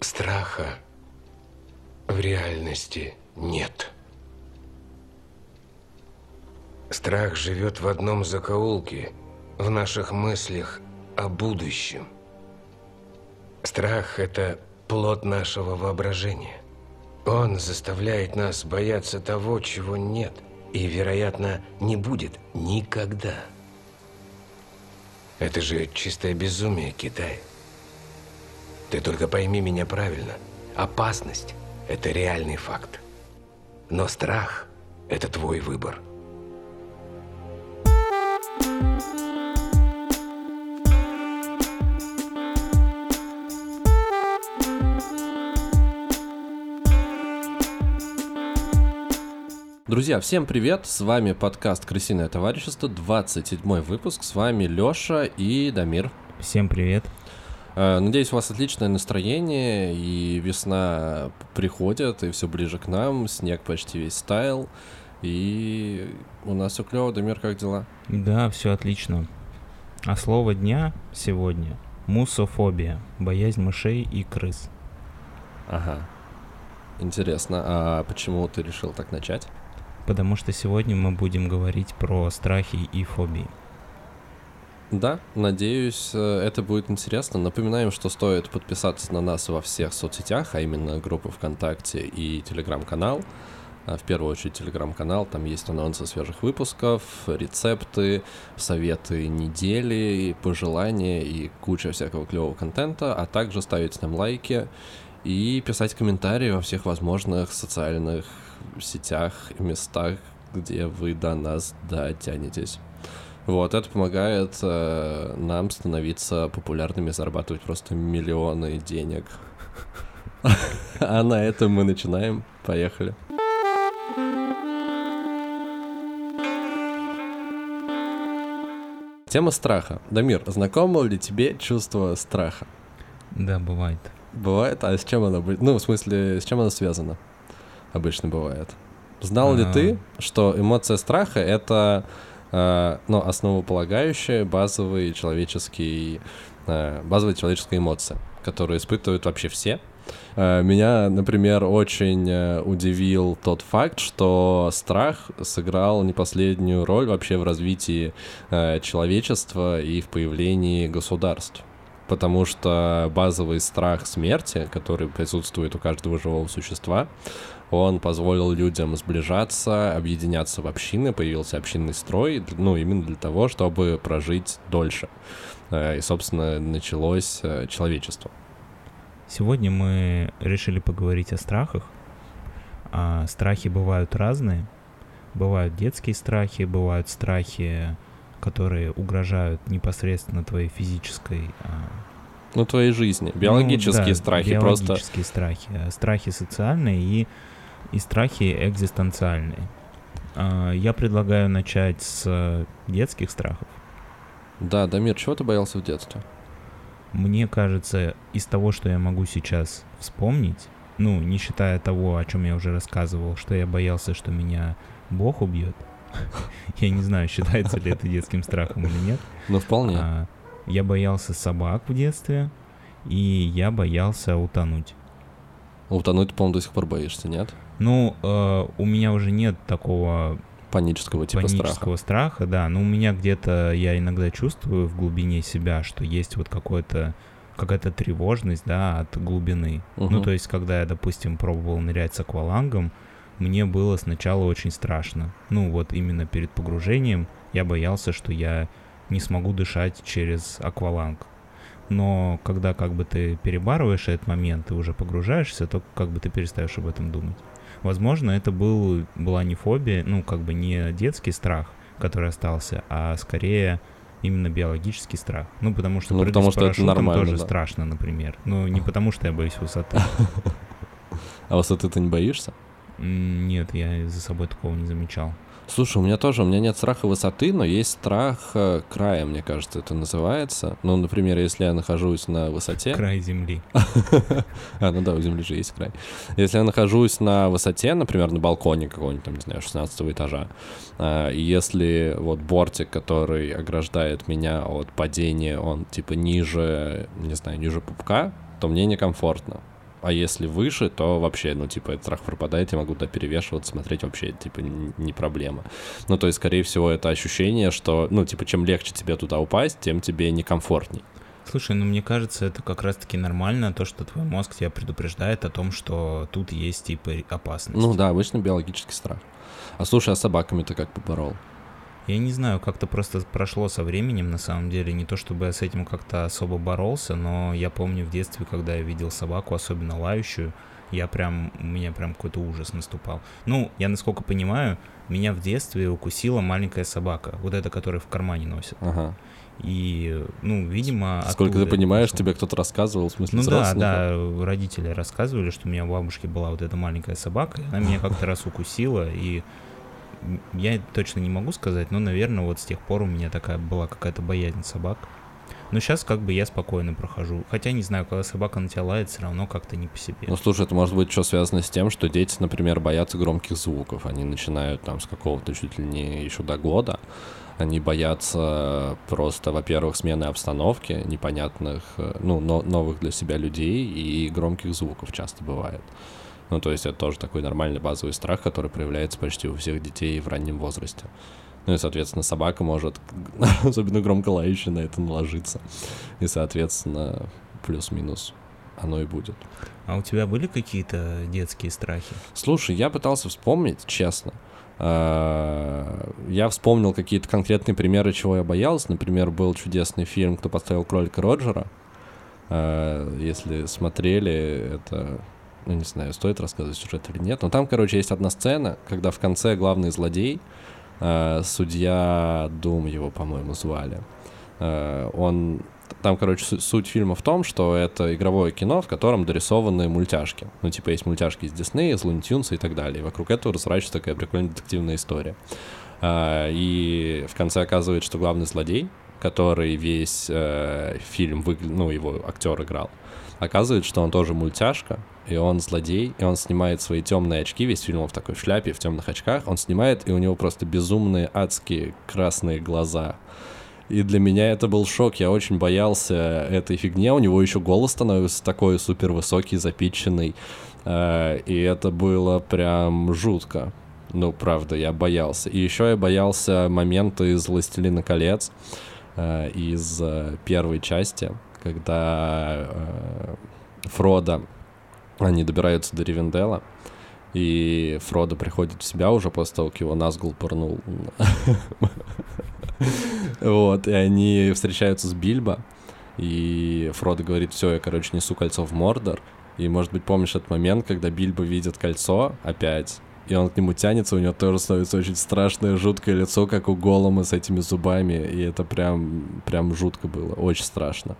Страха в реальности нет. Страх живет в одном закоулке, в наших мыслях о будущем. Страх – это плод нашего воображения. Он заставляет нас бояться того, чего нет, и, вероятно, не будет никогда. Это же чистое безумие, Китай. Ты только пойми меня правильно. Опасность – это реальный факт. Но страх – это твой выбор. Друзья, всем привет! С вами подкаст «Крысиное товарищество», 27 выпуск. С вами Лёша и Дамир. Всем привет! Э, надеюсь, у вас отличное настроение, и весна приходит, и все ближе к нам, снег почти весь стаял, и у нас все клево. Дамир, как дела? Да, все отлично. А слово дня сегодня – мусофобия, боязнь мышей и крыс. Ага. Интересно, а почему ты решил так начать? потому что сегодня мы будем говорить про страхи и фобии. Да, надеюсь, э, это будет интересно. Напоминаем, что стоит подписаться на нас во всех соцсетях, а именно группы ВКонтакте и Телеграм-канал. А, в первую очередь Телеграм-канал, там есть анонсы свежих выпусков, рецепты, советы недели, пожелания и куча всякого клевого контента, а также ставить нам лайки и писать комментарии во всех возможных социальных сетях и местах, где вы до нас дотянетесь. Вот, это помогает э, нам становиться популярными, зарабатывать просто миллионы денег. А на этом мы начинаем. Поехали. Тема страха. Дамир, знакомо ли тебе чувство страха? Да, бывает. Бывает? А с чем оно будет? Ну, в смысле, с чем оно связано? обычно бывает. Знал ли ты, что эмоция страха это э, ну, основополагающая базовый человеческий, э, базовая человеческая эмоция, которую испытывают вообще все? Э, меня, например, очень э, удивил тот факт, что страх сыграл не последнюю роль вообще в развитии э, человечества и в появлении государств потому что базовый страх смерти, который присутствует у каждого живого существа, он позволил людям сближаться, объединяться в общины, появился общинный строй, ну, именно для того, чтобы прожить дольше. Э, и, собственно, началось э, человечество. Сегодня мы решили поговорить о страхах. А страхи бывают разные. Бывают детские страхи, бывают страхи, которые угрожают непосредственно твоей физической а, ну, твоей жизни. Биологические ну, да, страхи биологические просто. Биологические страхи. Страхи социальные и и страхи экзистенциальные. А, я предлагаю начать с детских страхов. Да, Дамир, чего ты боялся в детстве? Мне кажется, из того, что я могу сейчас вспомнить, ну, не считая того, о чем я уже рассказывал, что я боялся, что меня Бог убьет. Я не знаю, считается ли это детским страхом или нет. Ну, вполне. А, я боялся собак в детстве, и я боялся утонуть. Утонуть, по-моему, до сих пор боишься, нет? Ну, э, у меня уже нет такого панического типа панического страха. страха, да. Но у меня где-то я иногда чувствую в глубине себя, что есть вот какое-то какая-то тревожность, да, от глубины. Угу. Ну, то есть, когда я, допустим, пробовал нырять с аквалангом, мне было сначала очень страшно. Ну, вот именно перед погружением я боялся, что я не смогу дышать через акваланг. Но когда как бы ты перебарываешь этот момент и уже погружаешься, то как бы ты перестаешь об этом думать. Возможно, это был, была не фобия, ну, как бы не детский страх, который остался, а скорее именно биологический страх. Ну, потому что ну, потому что это нормально, тоже да. страшно, например. Ну, не потому что я боюсь высоты. А высоты ты не боишься? Нет, я за собой такого не замечал. Слушай, у меня тоже, у меня нет страха высоты, но есть страх э, края, мне кажется, это называется. Ну, например, если я нахожусь на высоте... Край земли. А, ну да, у земли же есть край. Если я нахожусь на высоте, например, на балконе какого-нибудь, там, не знаю, 16 этажа, а, и если вот бортик, который ограждает меня от падения, он типа ниже, не знаю, ниже пупка, то мне некомфортно. А если выше, то вообще, ну, типа, этот страх пропадает, я могу туда перевешиваться, смотреть вообще, типа, не проблема. Ну, то есть, скорее всего, это ощущение, что, ну, типа, чем легче тебе туда упасть, тем тебе некомфортней. Слушай, ну мне кажется, это как раз-таки нормально, то, что твой мозг тебя предупреждает о том, что тут есть типа опасность. Ну да, обычно биологический страх. А слушай, а с собаками ты как поборол? Я не знаю, как-то просто прошло со временем, на самом деле. Не то чтобы я с этим как-то особо боролся, но я помню в детстве, когда я видел собаку, особенно лающую, я прям, у меня прям какой-то ужас наступал. Ну, я насколько понимаю, меня в детстве укусила маленькая собака, вот эта, которая в кармане носит. Ага. И, ну, видимо... Сколько ты понимаешь, тебе кто-то рассказывал, в смысле, Ну да, да, родители рассказывали, что у меня у бабушки была вот эта маленькая собака, она меня как-то раз укусила, и я точно не могу сказать, но, наверное, вот с тех пор у меня такая была какая-то боязнь собак. Но сейчас как бы я спокойно прохожу. Хотя не знаю, когда собака на тебя лает, все равно как-то не по себе. Ну слушай, это может быть что связано с тем, что дети, например, боятся громких звуков. Они начинают там с какого-то чуть ли не еще до года они боятся просто, во-первых, смены обстановки, непонятных, э, ну, но, новых для себя людей и громких звуков часто бывает. Ну, то есть это тоже такой нормальный базовый страх, который проявляется почти у всех детей в раннем возрасте. Ну и, соответственно, собака может, особенно громко лающая, на это наложиться. И, соответственно, плюс-минус оно и будет. А у тебя были какие-то детские страхи? Слушай, я пытался вспомнить, честно. Э, я вспомнил какие-то конкретные примеры, чего я боялся. Например, был чудесный фильм «Кто поставил кролика Роджера». Э, если смотрели, это ну, не знаю, стоит рассказывать сюжет или нет, но там, короче, есть одна сцена, когда в конце главный злодей, э, судья Дум его, по-моему, звали, он там, короче, суть фильма в том, что это игровое кино, в котором дорисованы мультяшки. Ну, типа, есть мультяшки из Диснея, из Луни и так далее. И вокруг этого разворачивается такая прикольная детективная история. А, и в конце оказывается, что главный злодей, который весь э, фильм выглядел, ну, его актер играл, оказывается, что он тоже мультяшка, и он злодей, и он снимает свои темные очки, весь фильм он в такой шляпе, в темных очках, он снимает, и у него просто безумные адские красные глаза. И для меня это был шок. Я очень боялся этой фигне. У него еще голос становится такой супер высокий, запиченный. Э, и это было прям жутко. Ну, правда, я боялся. И еще я боялся момента из «Властелина колец», э, из э, первой части, когда Фрода, они добираются до Ривенделла, и Фродо приходит в себя уже после того, как его Назгул пырнул. Вот, и они встречаются с Бильбо, и Фродо говорит, все, я, короче, несу кольцо в Мордор. И, может быть, помнишь этот момент, когда Бильбо видит кольцо опять, и он к нему тянется, у него тоже становится очень страшное, жуткое лицо, как у Голома с этими зубами, и это прям, прям жутко было, очень страшно.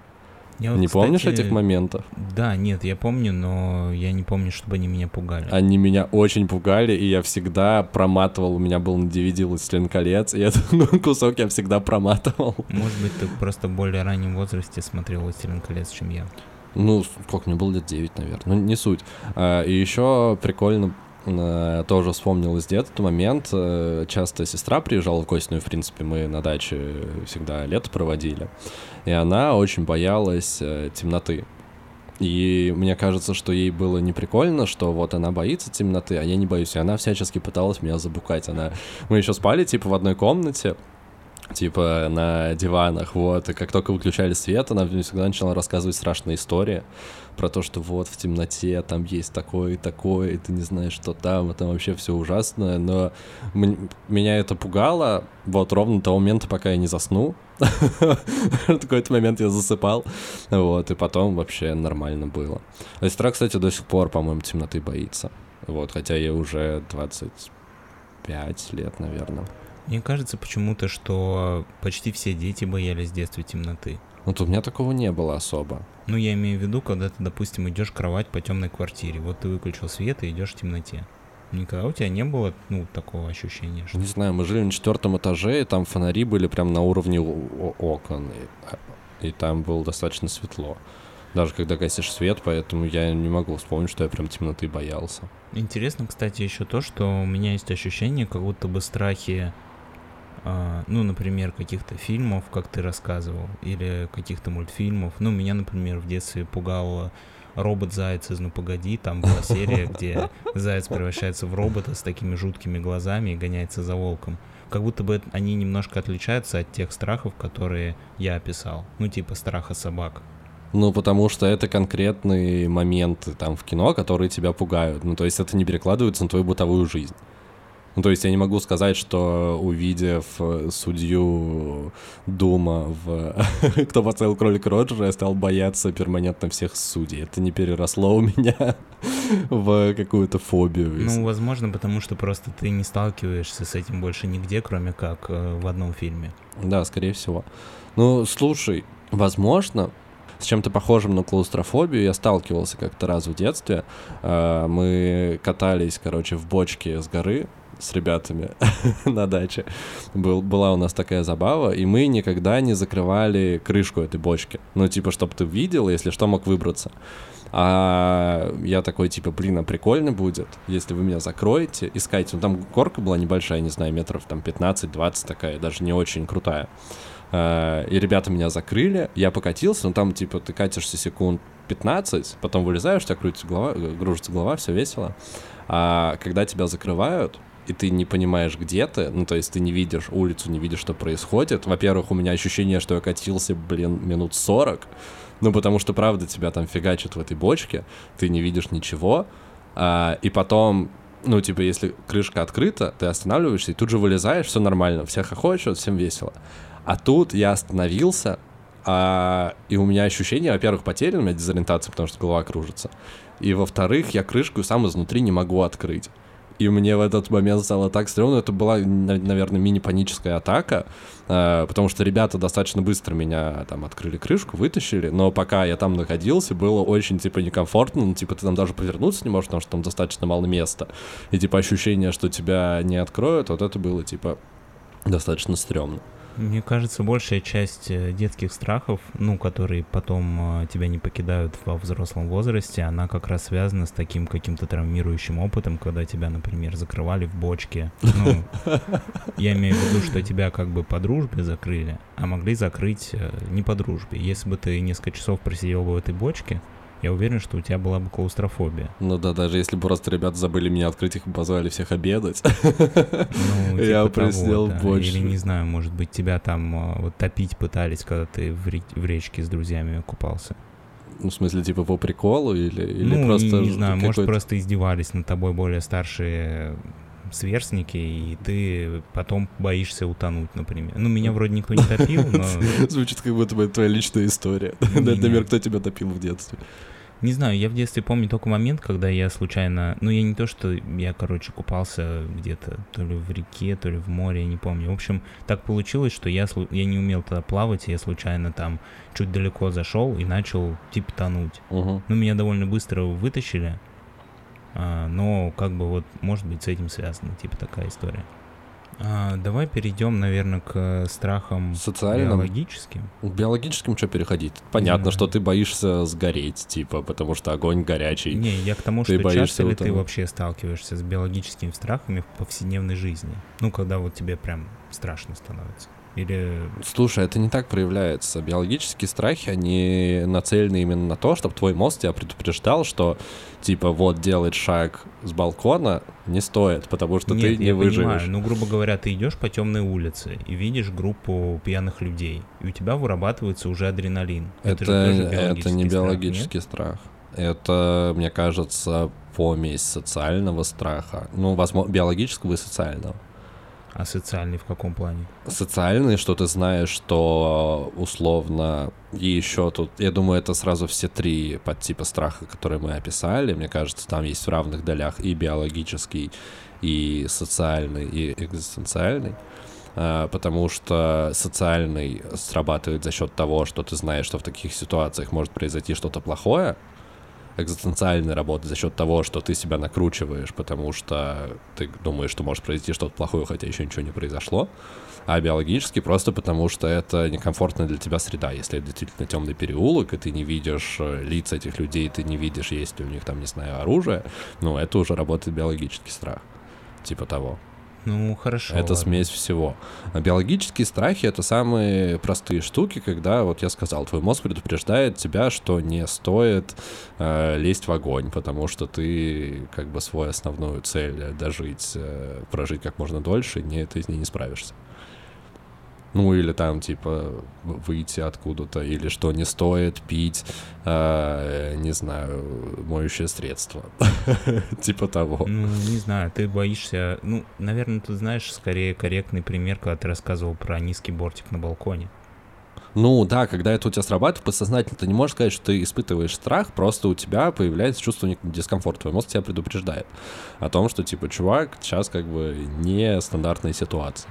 Я вот, не кстати, помнишь этих моментов? Да, нет, я помню, но я не помню, чтобы они меня пугали. Они меня очень пугали, и я всегда проматывал. У меня был на DVD «Властелин колец», и этот ну, кусок я всегда проматывал. Может быть, ты просто в более раннем возрасте смотрел «Властелин колец», чем я. Ну, сколько мне было лет 9, наверное. Ну, не суть. А, и еще прикольно тоже вспомнил из детства момент. Э, часто сестра приезжала в гости, ну и, в принципе, мы на даче всегда лето проводили. И она очень боялась э, темноты. И мне кажется, что ей было не прикольно, что вот она боится темноты, а я не боюсь. И она всячески пыталась меня забукать. Она... Мы еще спали, типа, в одной комнате, типа на диванах, вот, и как только выключали свет, она всегда начала рассказывать страшные истории про то, что вот в темноте там есть такое и такое, и ты не знаешь, что там, и там вообще все ужасное, но меня это пугало вот ровно до момента, пока я не заснул. В какой-то момент я засыпал, вот, и потом вообще нормально было. Сестра, кстати, до сих пор, по-моему, темноты боится, вот, хотя ей уже 25 лет, наверное. Мне кажется почему-то, что почти все дети боялись в детстве темноты. Вот у меня такого не было особо. Ну, я имею в виду, когда ты, допустим, идешь кровать по темной квартире. Вот ты выключил свет и идешь в темноте. Никогда у тебя не было, ну, такого ощущения? Что... Не знаю, мы жили на четвертом этаже, и там фонари были прям на уровне окон, и, и там было достаточно светло. Даже когда гасишь свет, поэтому я не могу вспомнить, что я прям темноты боялся. Интересно, кстати, еще то, что у меня есть ощущение, как будто бы страхи а, ну, например, каких-то фильмов, как ты рассказывал, или каких-то мультфильмов. Ну, меня, например, в детстве пугало робот-заяц из «Ну погоди», там была серия, где заяц превращается в робота с такими жуткими глазами и гоняется за волком. Как будто бы они немножко отличаются от тех страхов, которые я описал. Ну, типа страха собак. Ну, потому что это конкретные моменты там в кино, которые тебя пугают. Ну, то есть это не перекладывается на твою бытовую жизнь. Ну, то есть я не могу сказать, что увидев э, судью Дума в «Кто поставил кролик Роджера», я стал бояться перманентно всех судей. Это не переросло у меня в какую-то фобию. Ну, возможно, потому что просто ты не сталкиваешься с этим больше нигде, кроме как э, в одном фильме. Да, скорее всего. Ну, слушай, возможно, с чем-то похожим на клаустрофобию я сталкивался как-то раз в детстве. Э, мы катались, короче, в бочке с горы, с ребятами на даче. Был, была у нас такая забава, и мы никогда не закрывали крышку этой бочки. Ну, типа, чтобы ты видел, если что, мог выбраться. А я такой, типа, блин, а прикольно будет, если вы меня закроете, искать. Ну, там горка была небольшая, не знаю, метров там 15-20 такая, даже не очень крутая. А, и ребята меня закрыли, я покатился, ну, там, типа, ты катишься секунд 15, потом вылезаешь, у тебя крутится голова, гружится голова, все весело. А когда тебя закрывают, и ты не понимаешь, где ты, ну, то есть ты не видишь улицу, не видишь, что происходит. Во-первых, у меня ощущение, что я катился, блин, минут 40, ну, потому что, правда, тебя там фигачат в этой бочке, ты не видишь ничего, а, и потом, ну, типа, если крышка открыта, ты останавливаешься и тут же вылезаешь, все нормально, всех охочут, всем весело. А тут я остановился, а, и у меня ощущение, во-первых, потерян, у меня дезориентация, потому что голова кружится, и, во-вторых, я крышку сам изнутри не могу открыть. И мне в этот момент стало так стрёмно. Это была, наверное, мини-паническая атака, э, потому что ребята достаточно быстро меня там открыли крышку, вытащили, но пока я там находился, было очень, типа, некомфортно, ну, типа, ты там даже повернуться не можешь, потому что там достаточно мало места. И, типа, ощущение, что тебя не откроют, вот это было, типа, достаточно стрёмно. Мне кажется, большая часть э, детских страхов, ну, которые потом э, тебя не покидают во взрослом возрасте, она как раз связана с таким каким-то травмирующим опытом, когда тебя, например, закрывали в бочке. Ну, я имею в виду, что тебя как бы по дружбе закрыли, а могли закрыть э, не по дружбе. Если бы ты несколько часов просидел бы в этой бочке, я уверен, что у тебя была бы клаустрофобия. Ну да, даже если бы просто ребята забыли меня открыть, их позвали всех обедать. Ну, я типа присел больше. Или, не знаю, может быть, тебя там а, вот топить пытались, когда ты в, в речке с друзьями купался. Ну, в смысле, типа по приколу или, или ну, просто... не, не знаю, может, просто издевались над тобой более старшие сверстники, и ты потом боишься утонуть, например. Ну, меня вроде никто не топил, но... Звучит, как будто бы это твоя личная история. Например, кто тебя топил в детстве. Не знаю, я в детстве помню только момент, когда я случайно... Ну, я не то, что я, короче, купался где-то то ли в реке, то ли в море, я не помню. В общем, так получилось, что я, я не умел тогда плавать, и я случайно там чуть далеко зашел и начал, типа, тонуть. Угу. Ну, меня довольно быстро вытащили, но как бы вот, может быть, с этим связано, типа, такая история. А, давай перейдем, наверное, к страхам Социальным? биологическим. К биологическим что переходить? Понятно, mm что ты боишься сгореть, типа, потому что огонь горячий. Не, я к тому, ты что часто ли ты вообще сталкиваешься с биологическими страхами в повседневной жизни? Ну, когда вот тебе прям страшно становится. Или... Слушай, это не так проявляется. Биологические страхи, они нацелены именно на то, чтобы твой мозг тебя предупреждал, что типа вот делать шаг с балкона не стоит, потому что Нет, ты не я выживешь. Понимаю. Ну, грубо говоря, ты идешь по темной улице и видишь группу пьяных людей, и у тебя вырабатывается уже адреналин. Это, это, это не биологический страх. Это, мне кажется, помесь социального страха. Ну, возможно, биологического и социального. А социальный в каком плане? Социальный, что ты знаешь, что условно и еще тут, я думаю, это сразу все три подтипа страха, которые мы описали. Мне кажется, там есть в равных долях и биологический, и социальный, и экзистенциальный а, потому что социальный срабатывает за счет того, что ты знаешь, что в таких ситуациях может произойти что-то плохое, экзистенциальной работы за счет того, что ты себя накручиваешь, потому что ты думаешь, что может произойти что-то плохое, хотя еще ничего не произошло, а биологически просто потому, что это некомфортная для тебя среда. Если это действительно темный переулок, и ты не видишь э, лиц этих людей, ты не видишь, есть ли у них там, не знаю, оружие, ну, это уже работает биологический страх. Типа того. Ну, хорошо. Это ладно. смесь всего. А биологические страхи — это самые простые штуки, когда, вот я сказал, твой мозг предупреждает тебя, что не стоит э, лезть в огонь, потому что ты как бы свою основную цель — дожить, э, прожить как можно дольше, не, ты с ней не справишься. Ну, или там, типа, выйти откуда-то, или что не стоит пить, э, не знаю, моющее средство. Типа того. Ну, не знаю, ты боишься... Ну, наверное, ты знаешь, скорее корректный пример, когда ты рассказывал про низкий бортик на балконе. Ну да, когда это у тебя срабатывает, подсознательно ты не можешь сказать, что ты испытываешь страх, просто у тебя появляется чувство дискомфорта. Твой мозг тебя предупреждает о том, что типа, чувак, сейчас как бы не стандартная ситуация.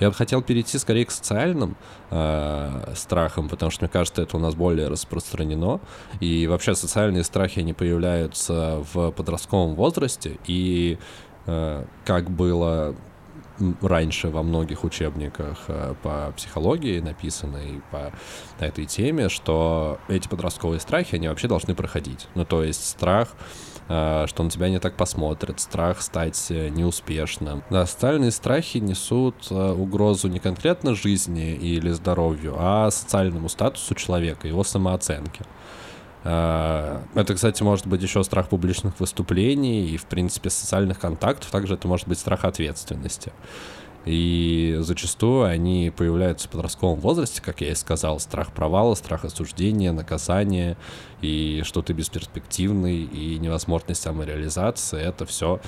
Я бы хотел перейти скорее к социальным э, страхам, потому что, мне кажется, это у нас более распространено. И вообще социальные страхи, они появляются в подростковом возрасте. И э, как было раньше во многих учебниках э, по психологии написано и по этой теме, что эти подростковые страхи, они вообще должны проходить. Ну, то есть страх что на тебя не так посмотрят, страх стать э, неуспешным. Да, социальные страхи несут э, угрозу не конкретно жизни или здоровью, а социальному статусу человека, его самооценке. Это, кстати, может быть еще страх публичных выступлений и, в принципе, социальных контактов. Также это может быть страх ответственности. И зачастую они появляются в подростковом возрасте, как я и сказал, страх провала, страх осуждения, наказания, и что ты бесперспективный, и невозможность самореализации, это все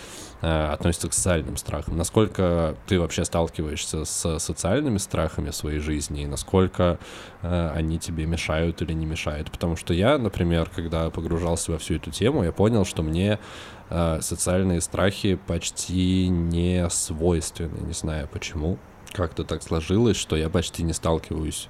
э, относится к социальным страхам. Насколько ты вообще сталкиваешься с социальными страхами в своей жизни, и насколько э, они тебе мешают или не мешают? Потому что я, например, когда погружался во всю эту тему, я понял, что мне социальные страхи почти не свойственны, не знаю почему. Как-то так сложилось, что я почти не сталкиваюсь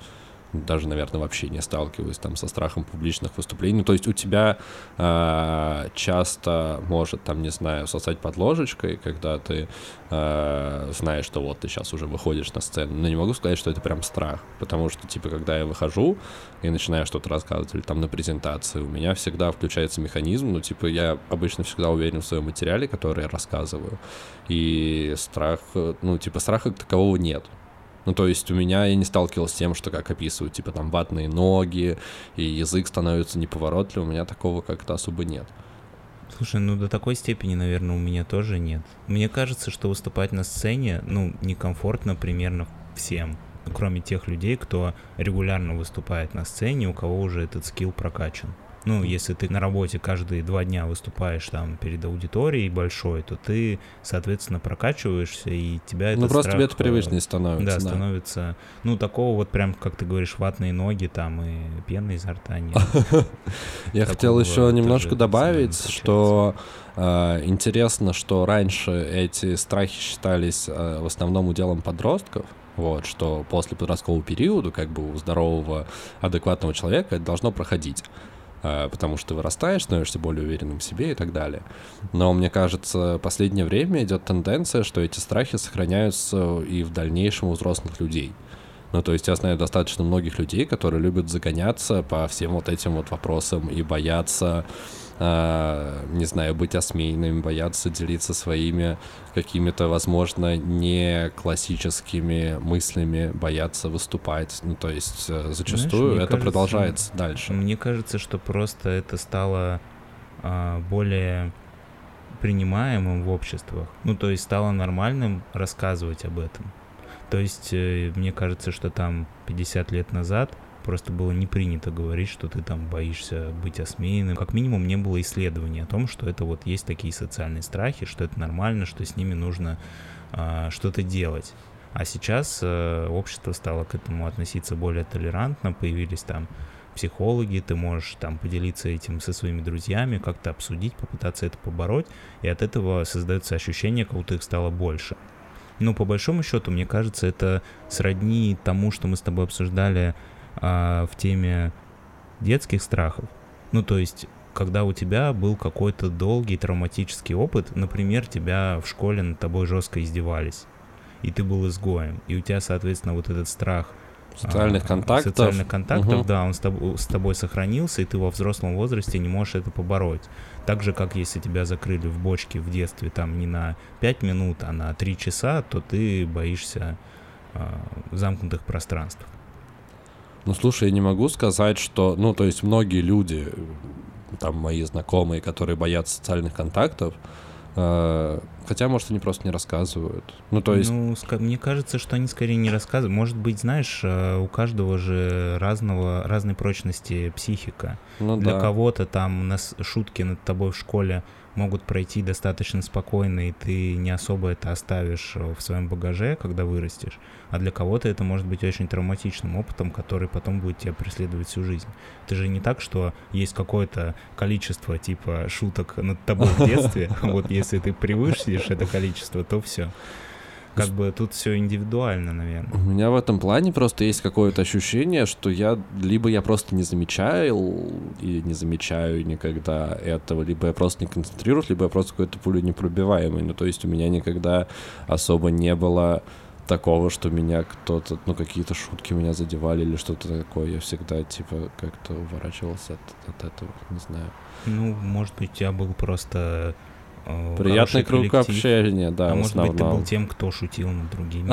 даже, наверное, вообще не сталкиваюсь там со страхом публичных выступлений. То есть у тебя э, часто может, там, не знаю, сосать под ложечкой, когда ты э, знаешь, что вот ты сейчас уже выходишь на сцену. Но не могу сказать, что это прям страх, потому что, типа, когда я выхожу и начинаю что-то рассказывать, или там на презентации, у меня всегда включается механизм, ну, типа, я обычно всегда уверен в своем материале, который я рассказываю, и страх, ну, типа, страха такового нет. Ну, то есть у меня я не сталкивался с тем, что как описывают, типа там ватные ноги, и язык становится неповоротливым, у меня такого как-то особо нет. Слушай, ну до такой степени, наверное, у меня тоже нет. Мне кажется, что выступать на сцене, ну, некомфортно примерно всем, кроме тех людей, кто регулярно выступает на сцене, у кого уже этот скилл прокачан. Ну, если ты на работе каждые два дня выступаешь там перед аудиторией большой, то ты, соответственно, прокачиваешься, и тебя это Ну, просто страх, тебе это э, привычнее становится. Да, Да, становится, ну, такого вот прям, как ты говоришь, ватные ноги там и пена изо рта нет. Я хотел еще немножко добавить, что э, интересно, что раньше эти страхи считались э, в основном уделом подростков, вот, что после подросткового периода, как бы у здорового, адекватного человека это должно проходить э, потому что вырастаешь, становишься более уверенным в себе и так далее. Но мне кажется, в последнее время идет тенденция, что эти страхи сохраняются и в дальнейшем у взрослых людей. Ну, то есть я знаю достаточно многих людей, которые любят загоняться по всем вот этим вот вопросам и боятся, э, не знаю, быть осмеянными, боятся делиться своими какими-то, возможно, не классическими мыслями, боятся выступать. Ну, то есть э, зачастую мне это кажется, продолжается дальше. Мне кажется, что просто это стало а, более принимаемым в обществах. Ну, то есть стало нормальным рассказывать об этом. То есть э, мне кажется, что там 50 лет назад просто было не принято говорить, что ты там боишься быть осмеянным. Как минимум не было исследований о том, что это вот есть такие социальные страхи, что это нормально, что с ними нужно а, что-то делать. А сейчас э, общество стало к этому относиться более толерантно, появились там психологи, ты можешь там поделиться этим со своими друзьями, как-то обсудить, попытаться это побороть, и от этого создается ощущение, как будто их стало больше. Ну, по большому счету, мне кажется, это сродни тому, что мы с тобой обсуждали а, в теме детских страхов. Ну, то есть, когда у тебя был какой-то долгий травматический опыт, например, тебя в школе над тобой жестко издевались, и ты был изгоем, и у тебя, соответственно, вот этот страх Социальных а, контактов. Социальных контактов, Мгм. да, он с тобой, с тобой сохранился, и ты во взрослом возрасте не можешь это побороть. Так же, как если тебя закрыли в бочке в детстве там не на 5 минут, а на 3 часа, то ты боишься а, замкнутых пространств. Ну, слушай, я не могу сказать, что... Ну, то есть многие люди, там, мои знакомые, которые боятся социальных контактов, э, хотя, может, они просто не рассказывают. Ну, то есть... Ну, мне кажется, что они скорее не рассказывают. Может быть, знаешь, э, у каждого же разного, разной прочности психика. ну, Для да. кого-то там нас шутки над тобой в школе могут пройти достаточно спокойно, и ты не особо это оставишь э, в своем багаже, когда вырастешь. А для кого-то это может быть очень травматичным опытом, который потом будет тебя преследовать всю жизнь. Это же не так, что есть какое-то количество типа шуток над тобой в детстве. Вот если ты превысишь это количество, то все. Как бы тут все индивидуально, наверное. У меня в этом плане просто есть какое-то ощущение, что я либо я просто не замечаю и не замечаю никогда этого, либо я просто не концентрируюсь, либо я просто какой-то пулю непробиваемый. Ну, то есть у меня никогда особо не было такого, что меня кто-то, ну, какие-то шутки меня задевали или что-то такое. Я всегда, типа, как-то уворачивался от, от этого, не знаю. Ну, может быть, тебя был просто э, Приятный круг общения, да, а может быть, ты был тем, кто шутил над другими.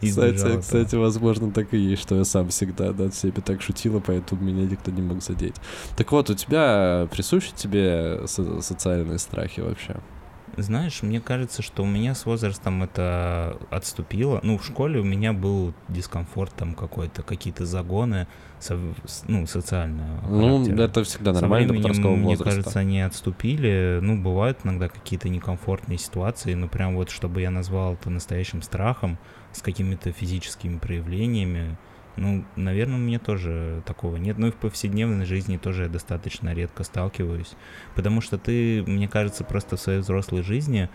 Кстати, возможно, так и есть, что я сам всегда над всеми так шутила, поэтому меня никто не мог задеть. Так вот, у тебя присущи тебе со- социальные страхи вообще? Знаешь, мне кажется, что у меня с возрастом это отступило. Ну, в школе у меня был дискомфорт там какой-то, какие-то загоны, со- ну, социального Ну, характера. это всегда нормально до временем, мне возраста. кажется, они отступили. Ну, бывают иногда какие-то некомфортные ситуации, но прям вот, чтобы я назвал это настоящим страхом, с какими-то физическими проявлениями, ну, наверное, у меня тоже такого нет. Ну и в повседневной жизни тоже я достаточно редко сталкиваюсь. Потому что ты, мне кажется, просто в своей взрослой жизни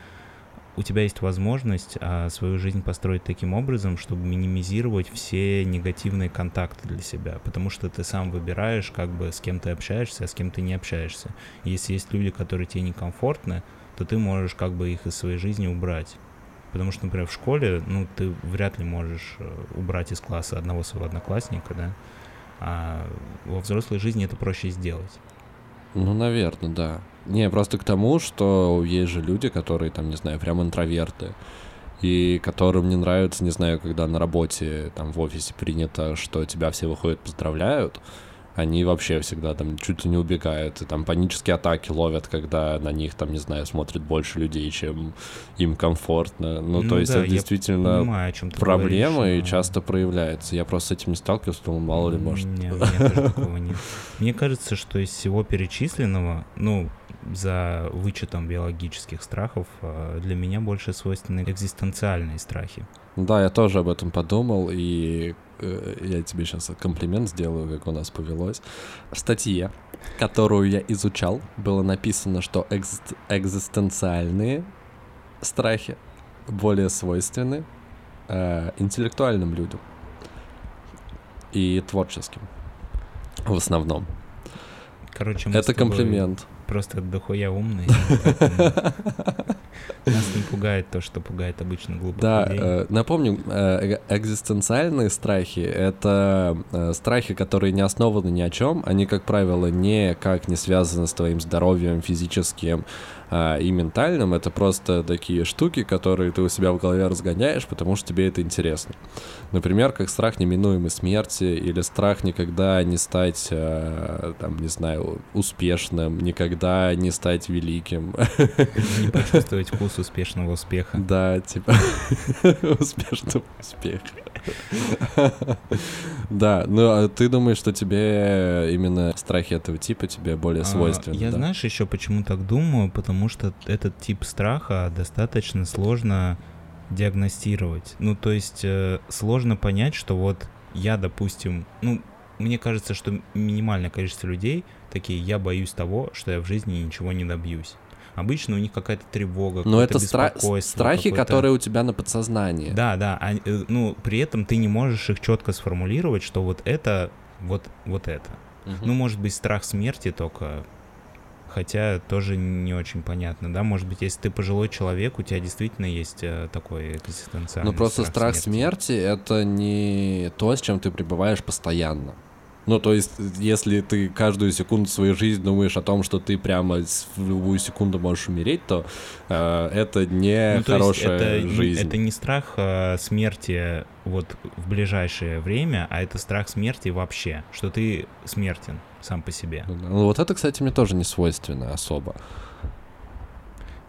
у тебя есть возможность а, свою жизнь построить таким образом, чтобы минимизировать все негативные контакты для себя, потому что ты сам выбираешь, как бы с кем ты общаешься, а с кем ты не общаешься. Если есть люди, которые тебе некомфортны, то ты можешь как бы их из своей жизни убрать. Потому что, например, в школе, ну, ты вряд ли можешь э, убрать из класса одного своего одноклассника, да, а во взрослой жизни это проще сделать. Ну, наверное, да. Не, просто к тому, что есть же люди, которые, там, не знаю, прям интроверты, и которым не нравится, не знаю, когда на работе, там, в офисе принято, что тебя все выходят, поздравляют, они вообще всегда там чуть ли не убегают, и там панические атаки ловят, когда на них, там, не знаю, смотрит больше людей, чем им комфортно. Ну, то Ну есть да, это действительно Понимаю, проблема говоришь, и но- часто проявляется. Я просто с этим не сталкивался, думал, мало ли, может. Не, у меня тоже такого нет. Мне кажется, что из всего перечисленного, ну, за вычетом биологических страхов, э, для меня больше свойственны экзистенциальные страхи. Да, я тоже об этом подумал, и я тебе сейчас комплимент сделаю, как у нас повелось. В статье, которую я изучал, было написано, что экзист- экзистенциальные страхи более свойственны э, интеллектуальным людям и творческим в основном. Короче, мы Это тобой комплимент. Просто дохуя поэтому Нас не пугает то, что пугает обычно глупых Да, э, напомню, э, э- экзистенциальные страхи — это э, страхи, которые не основаны ни о чем, они, как правило, никак не связаны с твоим здоровьем физическим а, и ментальным, это просто такие штуки, которые ты у себя в голове разгоняешь, потому что тебе это интересно. Например, как страх неминуемой смерти или страх никогда не стать, э, там, не знаю, успешным, никогда не стать великим. Не почувствовать вкус успешного успеха. Да, типа успешного успеха. Да, ну а ты думаешь, что тебе именно страхи этого типа тебе более А, свойственны? Я знаешь еще почему так думаю, потому что этот тип страха достаточно сложно диагностировать. Ну, то есть э, сложно понять, что вот я, допустим, ну, мне кажется, что минимальное количество людей такие, я боюсь того, что я в жизни ничего не добьюсь. Обычно у них какая-то тревога, Но это стра- страхи, которые у тебя на подсознании. Да, да, а, э, ну, при этом ты не можешь их четко сформулировать, что вот это, вот, вот это. Мгм. Ну, может быть, страх смерти только. хотя тоже не очень понятно, да, может быть, если ты пожилой человек, у тебя действительно есть э, такой экзистенциальный Ну просто страх, страх смерти. это не то, с чем ты пребываешь постоянно. Ну, то есть, если ты каждую секунду своей жизни думаешь о том, что ты прямо в любую секунду можешь умереть, то э, это не Ну, хорошая это, жизнь. это не страх э, смерти вот в ближайшее время, а это страх смерти вообще, что ты смертен сам по себе. Ну. Ну, вот это, кстати, мне тоже не свойственно особо.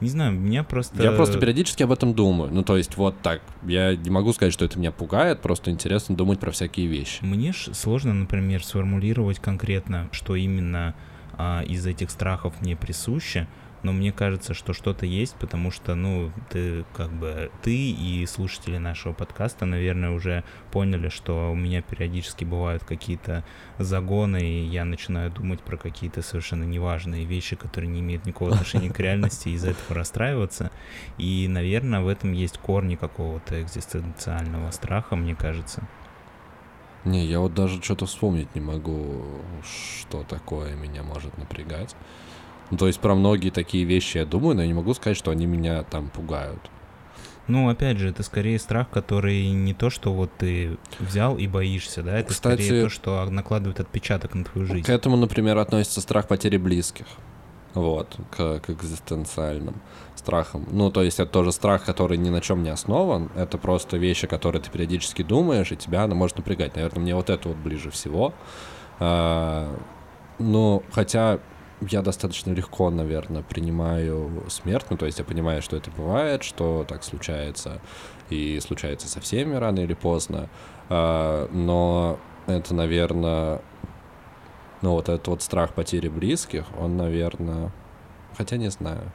Не знаю, меня просто... Я просто периодически об этом думаю. Ну, то есть, вот так. Я не могу сказать, что это меня пугает, просто интересно думать про всякие вещи. Мне ж сложно, например, сформулировать конкретно, что именно а, из этих страхов мне присуще, но мне кажется, что что-то есть, потому что, ну, ты как бы ты и слушатели нашего подкаста, наверное, уже поняли, что у меня периодически бывают какие-то загоны, и я начинаю думать про какие-то совершенно неважные вещи, которые не имеют никакого отношения к реальности, и из-за этого расстраиваться. И, наверное, в этом есть корни какого-то экзистенциального страха, мне кажется. Не, я вот даже что-то вспомнить не могу, что такое меня может напрягать. Ну, то есть про многие такие вещи я думаю, но я не могу сказать, что они меня там пугают. Ну, опять же, это скорее страх, который не то, что вот ты взял и боишься, да, это Кстати, скорее то, что накладывает отпечаток на твою жизнь. К этому, например, относится страх потери близких. Вот, к, к экзистенциальным страхам. Ну, то есть это тоже страх, который ни на чем не основан. Это просто вещи, которые ты периодически думаешь, и тебя она может напрягать. Наверное, мне вот это вот ближе всего. А, ну, хотя я достаточно легко, наверное, принимаю смерть. Ну, то есть я понимаю, что это бывает, что так случается. И случается со всеми рано или поздно. А, но это, наверное, ну, вот этот вот страх потери близких, он, наверное... Хотя не знаю.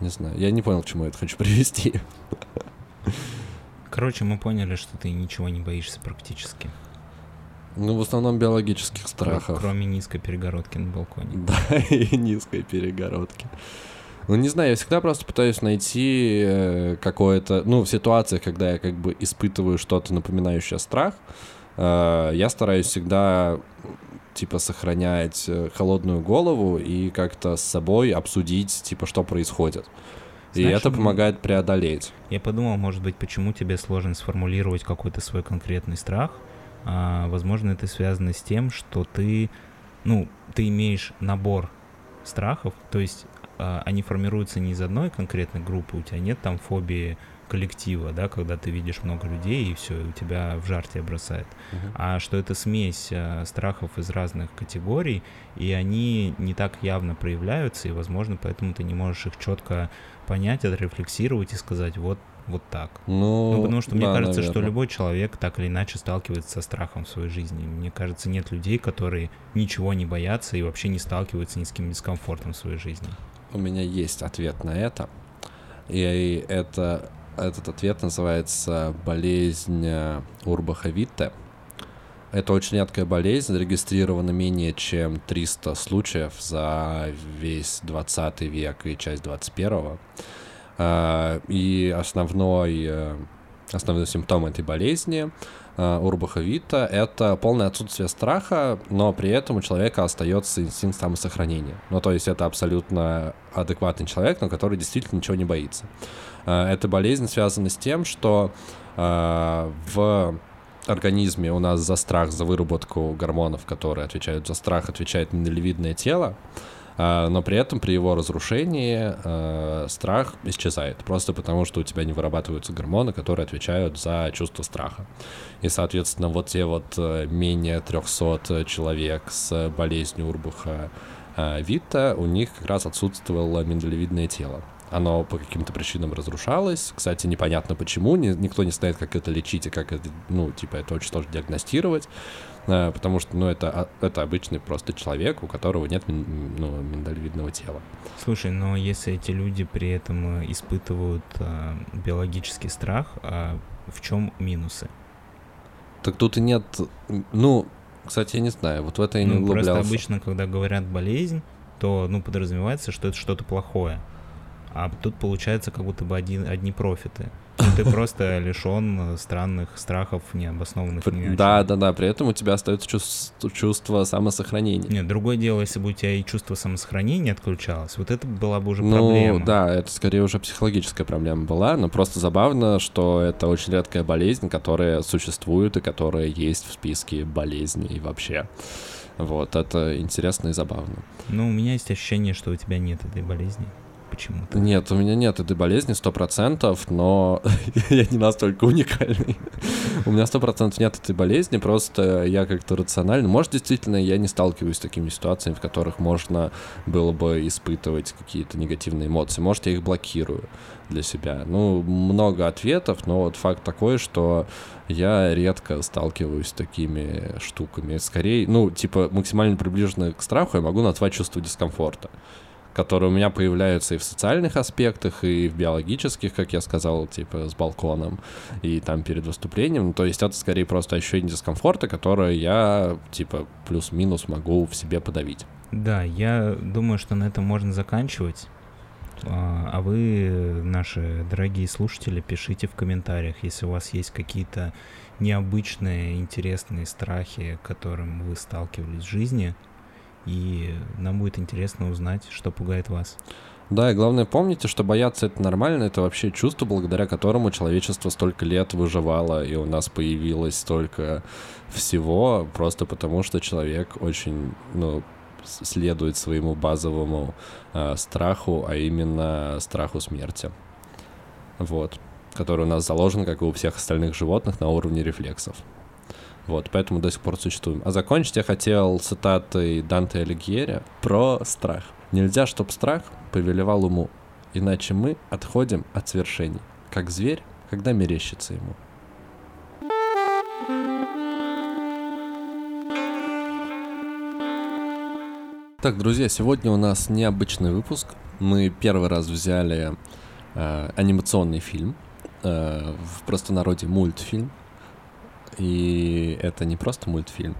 Не знаю. Я не понял, к чему я это хочу привести. Короче, мы поняли, что ты ничего не боишься практически. Ну, в основном биологических страхов. Кроме низкой перегородки на балконе. Да, и низкой перегородки. Ну, не знаю, я всегда просто пытаюсь найти э, какое-то... Ну, в ситуациях, когда я как бы испытываю что-то напоминающее страх, э, я стараюсь всегда, типа, сохранять э, холодную голову и как-то с собой обсудить, типа, что происходит. И Знаешь, это м, помогает преодолеть. Я подумал, может быть, почему тебе сложно сформулировать какой-то свой конкретный страх. А, возможно, это связано с тем, что ты, ну, ты имеешь набор страхов, то есть а, они формируются не из одной конкретной группы, у тебя нет там фобии коллектива, да, когда ты видишь много людей и все, у тебя в жар тебя бросает, Мгм. а что это смесь а, страхов из разных категорий, и они не так явно проявляются, и, возможно, поэтому ты не можешь их четко понять, отрефлексировать и сказать, вот, вот так. Ну, Ну, потому что мне да, кажется, что наверно. любой человек так или иначе сталкивается со страхом в своей жизни. Мне кажется, нет людей, которые ничего не боятся и вообще не сталкиваются ни с каким дискомфортом в своей жизни. У меня есть ответ на это. И это, этот ответ называется болезнь э, Урбаха Витте. Это очень редкая болезнь, зарегистрировано менее чем 300 случаев за весь 20 век и часть 21 А, И основной, э, основной симптом этой болезни э, Урбаха Витте — это полное отсутствие страха, но при этом у человека остается инстинкт самосохранения. Ну, то есть это абсолютно адекватный человек, но который действительно ничего не боится. Э, Эта болезнь связана с тем, что в организме у нас за страх, за выработку гормонов, которые отвечают за страх, отвечает миндалевидное тело, а, но при этом при его разрушении э, страх исчезает, просто потому что у тебя не вырабатываются гормоны, которые отвечают за чувство страха. И, соответственно, вот те вот э, менее 300 человек с болезнью Урбуха Витта, у них как раз отсутствовало миндалевидное тело. Оно по каким-то причинам разрушалось. Кстати, непонятно почему, ни- никто не знает, как это лечить и как это, ну, типа, это очень сложно диагностировать, потому что, ну, это, а- это обычный просто человек, у которого нет, ну, миндалевидного тела. Слушай, но если эти люди при этом э, испытывают э, биологический страх, а в чем минусы? Так тут и нет, ну, кстати, я не знаю, вот в это я не ну, просто углублялся. обычно, когда говорят болезнь, то, ну, подразумевается, что это что-то плохое. А тут получается как будто бы один, одни профиты. Ты просто лишен странных страхов, необоснованных ни Да, да, да. При этом у тебя остается чувство, чувство самосохранения. Нет, другое дело, если бы у тебя и чувство самосохранения отключалось, вот это была бы уже ну, проблема. Ну, да, это скорее уже психологическая проблема была, но просто забавно, что это очень редкая болезнь, которая существует и которая есть в списке болезней вообще. Вот, это интересно и забавно. Ну, у меня есть ощущение, что у тебя нет этой болезни почему-то. Нет, у меня нет этой болезни сто процентов, но я не настолько уникальный. у меня сто процентов нет этой болезни, просто я как-то рационально. Может, действительно, я не сталкиваюсь с такими ситуациями, в которых можно было бы испытывать какие-то негативные эмоции. Может, я их блокирую для себя. Ну, много ответов, но вот факт такой, что я редко сталкиваюсь с такими штуками. Скорее, ну, типа, максимально приближенно к страху я могу назвать чувство дискомфорта которые у меня появляются и в социальных аспектах, и в биологических, как я сказал, типа с балконом, и там перед выступлением. То есть это скорее просто ощущение дискомфорта, которое я, типа, плюс-минус могу в себе подавить. Да, я думаю, что на этом можно заканчивать. А, а вы, наши дорогие слушатели, пишите в комментариях, если у вас есть какие-то необычные, интересные страхи, которым вы сталкивались в жизни – и нам будет интересно узнать, что пугает вас. Да, и главное помните, что бояться это нормально, это вообще чувство, благодаря которому человечество столько лет выживало, и у нас появилось столько всего, просто потому что человек очень, ну, следует своему базовому э, страху, а именно страху смерти. Вот. Который у нас заложен, как и у всех остальных животных, на уровне рефлексов. Вот, поэтому до сих пор существуем. А закончить я хотел цитатой Данте Алигьери про страх. Нельзя, чтоб страх повелевал уму, иначе мы отходим от свершений, как зверь, когда мерещится ему. Так, друзья, сегодня у нас необычный выпуск. Мы первый раз взяли э, анимационный фильм, э, в простонародье мультфильм, и это не просто мультфильм.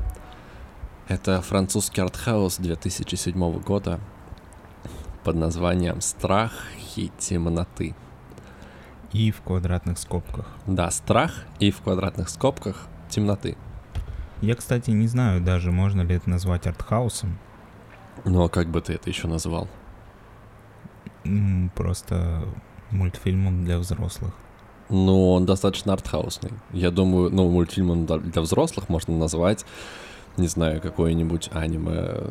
Это французский артхаус 2007 года под названием «Страх и темноты». И в квадратных скобках. Да, страх и в квадратных скобках темноты. Я, кстати, не знаю даже, можно ли это назвать артхаусом. Ну, а как бы ты это еще назвал? Просто мультфильмом для взрослых. Ну, он достаточно артхаусный. Я думаю, ну, мультфильмом для взрослых можно назвать, не знаю, какое-нибудь аниме,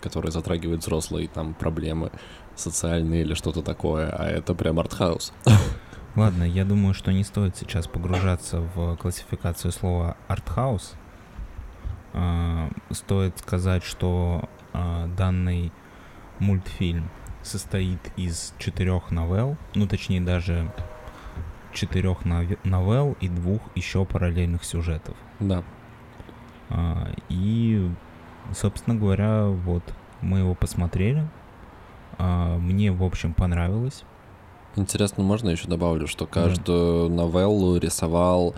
которое затрагивает взрослые там проблемы социальные или что-то такое, а это прям артхаус. Ладно, я думаю, что не стоит сейчас погружаться в классификацию слова артхаус. А, стоит сказать, что а, данный мультфильм состоит из четырех новелл, ну точнее даже четырех новелл и двух еще параллельных сюжетов. Да. А, и, собственно говоря, вот мы его посмотрели. А, мне, в общем, понравилось. Интересно, можно еще добавлю, что каждую да. новеллу рисовал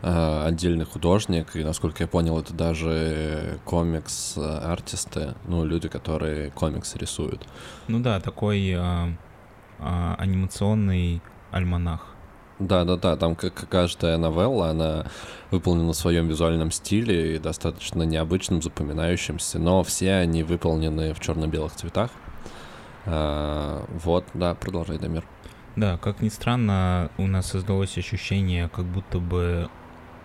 э, отдельный художник, и, насколько я понял, это даже комикс-артисты, ну, люди, которые комиксы рисуют. Ну да, такой э, э, анимационный альманах. Да, да, да, там как каждая новелла, она выполнена в своем визуальном стиле и достаточно необычным, запоминающимся, но все они выполнены в черно-белых цветах. А, вот, да, продолжай, Дамир. Да, как ни странно, у нас создалось ощущение, как будто бы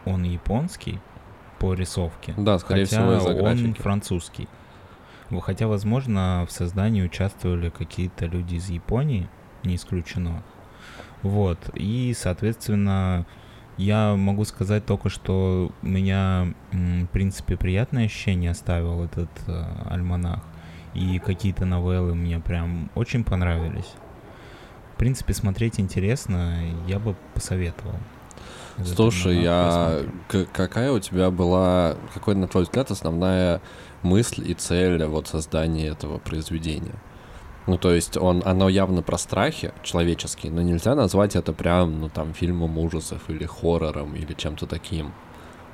он японский по рисовке. Да, скорее хотя всего, из-за графики. он французский. Хотя, возможно, в создании участвовали какие-то люди из Японии, не исключено. Вот. И, соответственно, я могу сказать только, что у меня, в принципе, приятное ощущение оставил этот э, альманах. И какие-то новеллы мне прям очень понравились. В принципе, смотреть интересно, я бы посоветовал. Слушай, я... какая у тебя была, какой, на твой взгляд, основная мысль и цель вот создания этого произведения? Ну, то есть он, оно явно про страхи человеческие, но нельзя назвать это прям, ну, там, фильмом ужасов или хоррором или чем-то таким.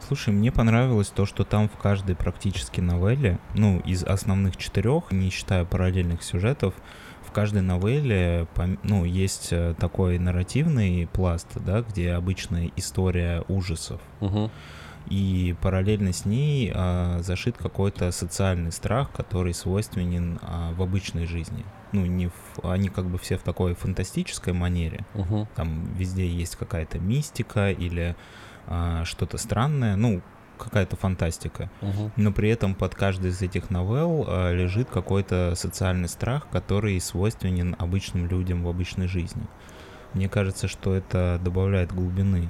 Слушай, мне понравилось то, что там в каждой практически новелле, ну, из основных четырех, не считая параллельных сюжетов, в каждой новелле, ну, есть э, такой нарративный пласт, да, где обычная история ужасов. Угу. И параллельно с ней а, зашит какой-то социальный страх, который свойственен а, в обычной жизни. Ну, не в, они как бы все в такой фантастической манере. Угу. Там везде есть какая-то мистика или а, что-то странное. Ну, какая-то фантастика. Угу. Но при этом под каждой из этих новелл а, лежит какой-то социальный страх, который свойственен обычным людям в обычной жизни. Мне кажется, что это добавляет глубины.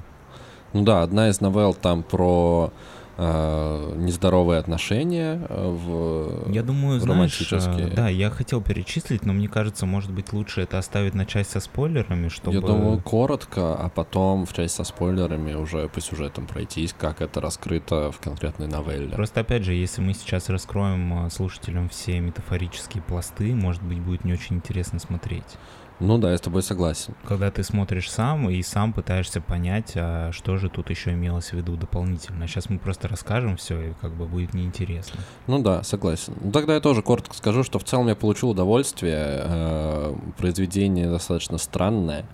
Ну да, одна из новелл там про э, нездоровые отношения э, в Я думаю, знаешь, э, да, я хотел перечислить, но мне кажется, может быть, лучше это оставить на часть со спойлерами, чтобы... Я думаю, коротко, а потом в часть со спойлерами уже по сюжетам пройтись, как это раскрыто в конкретной новелле. Просто, опять же, если мы сейчас раскроем э, слушателям все метафорические пласты, может быть, будет не очень интересно смотреть. Ну да, я с тобой согласен. Когда ты смотришь сам и сам пытаешься понять, а что же тут еще имелось в виду дополнительно. Сейчас мы просто расскажем все, и как бы будет неинтересно. Ну да, согласен. Ну, тогда я тоже коротко скажу, что в целом я получил удовольствие. Э, произведение достаточно странное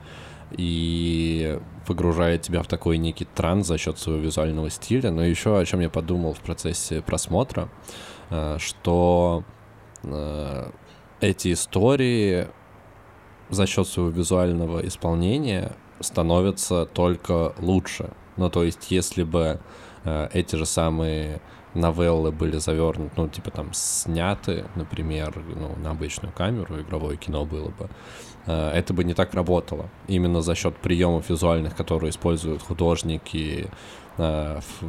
и погружает тебя в такой некий транс за счет своего визуального стиля. Но еще о чем я подумал в процессе просмотра, э, что э, эти истории за счет своего визуального исполнения становятся только лучше. Ну, то есть, если бы э, эти же самые новеллы были завернуты, ну, типа там сняты, например, ну, на обычную камеру, игровое кино было бы, э, это бы не так работало. Именно за счет приемов визуальных, которые используют художники э, в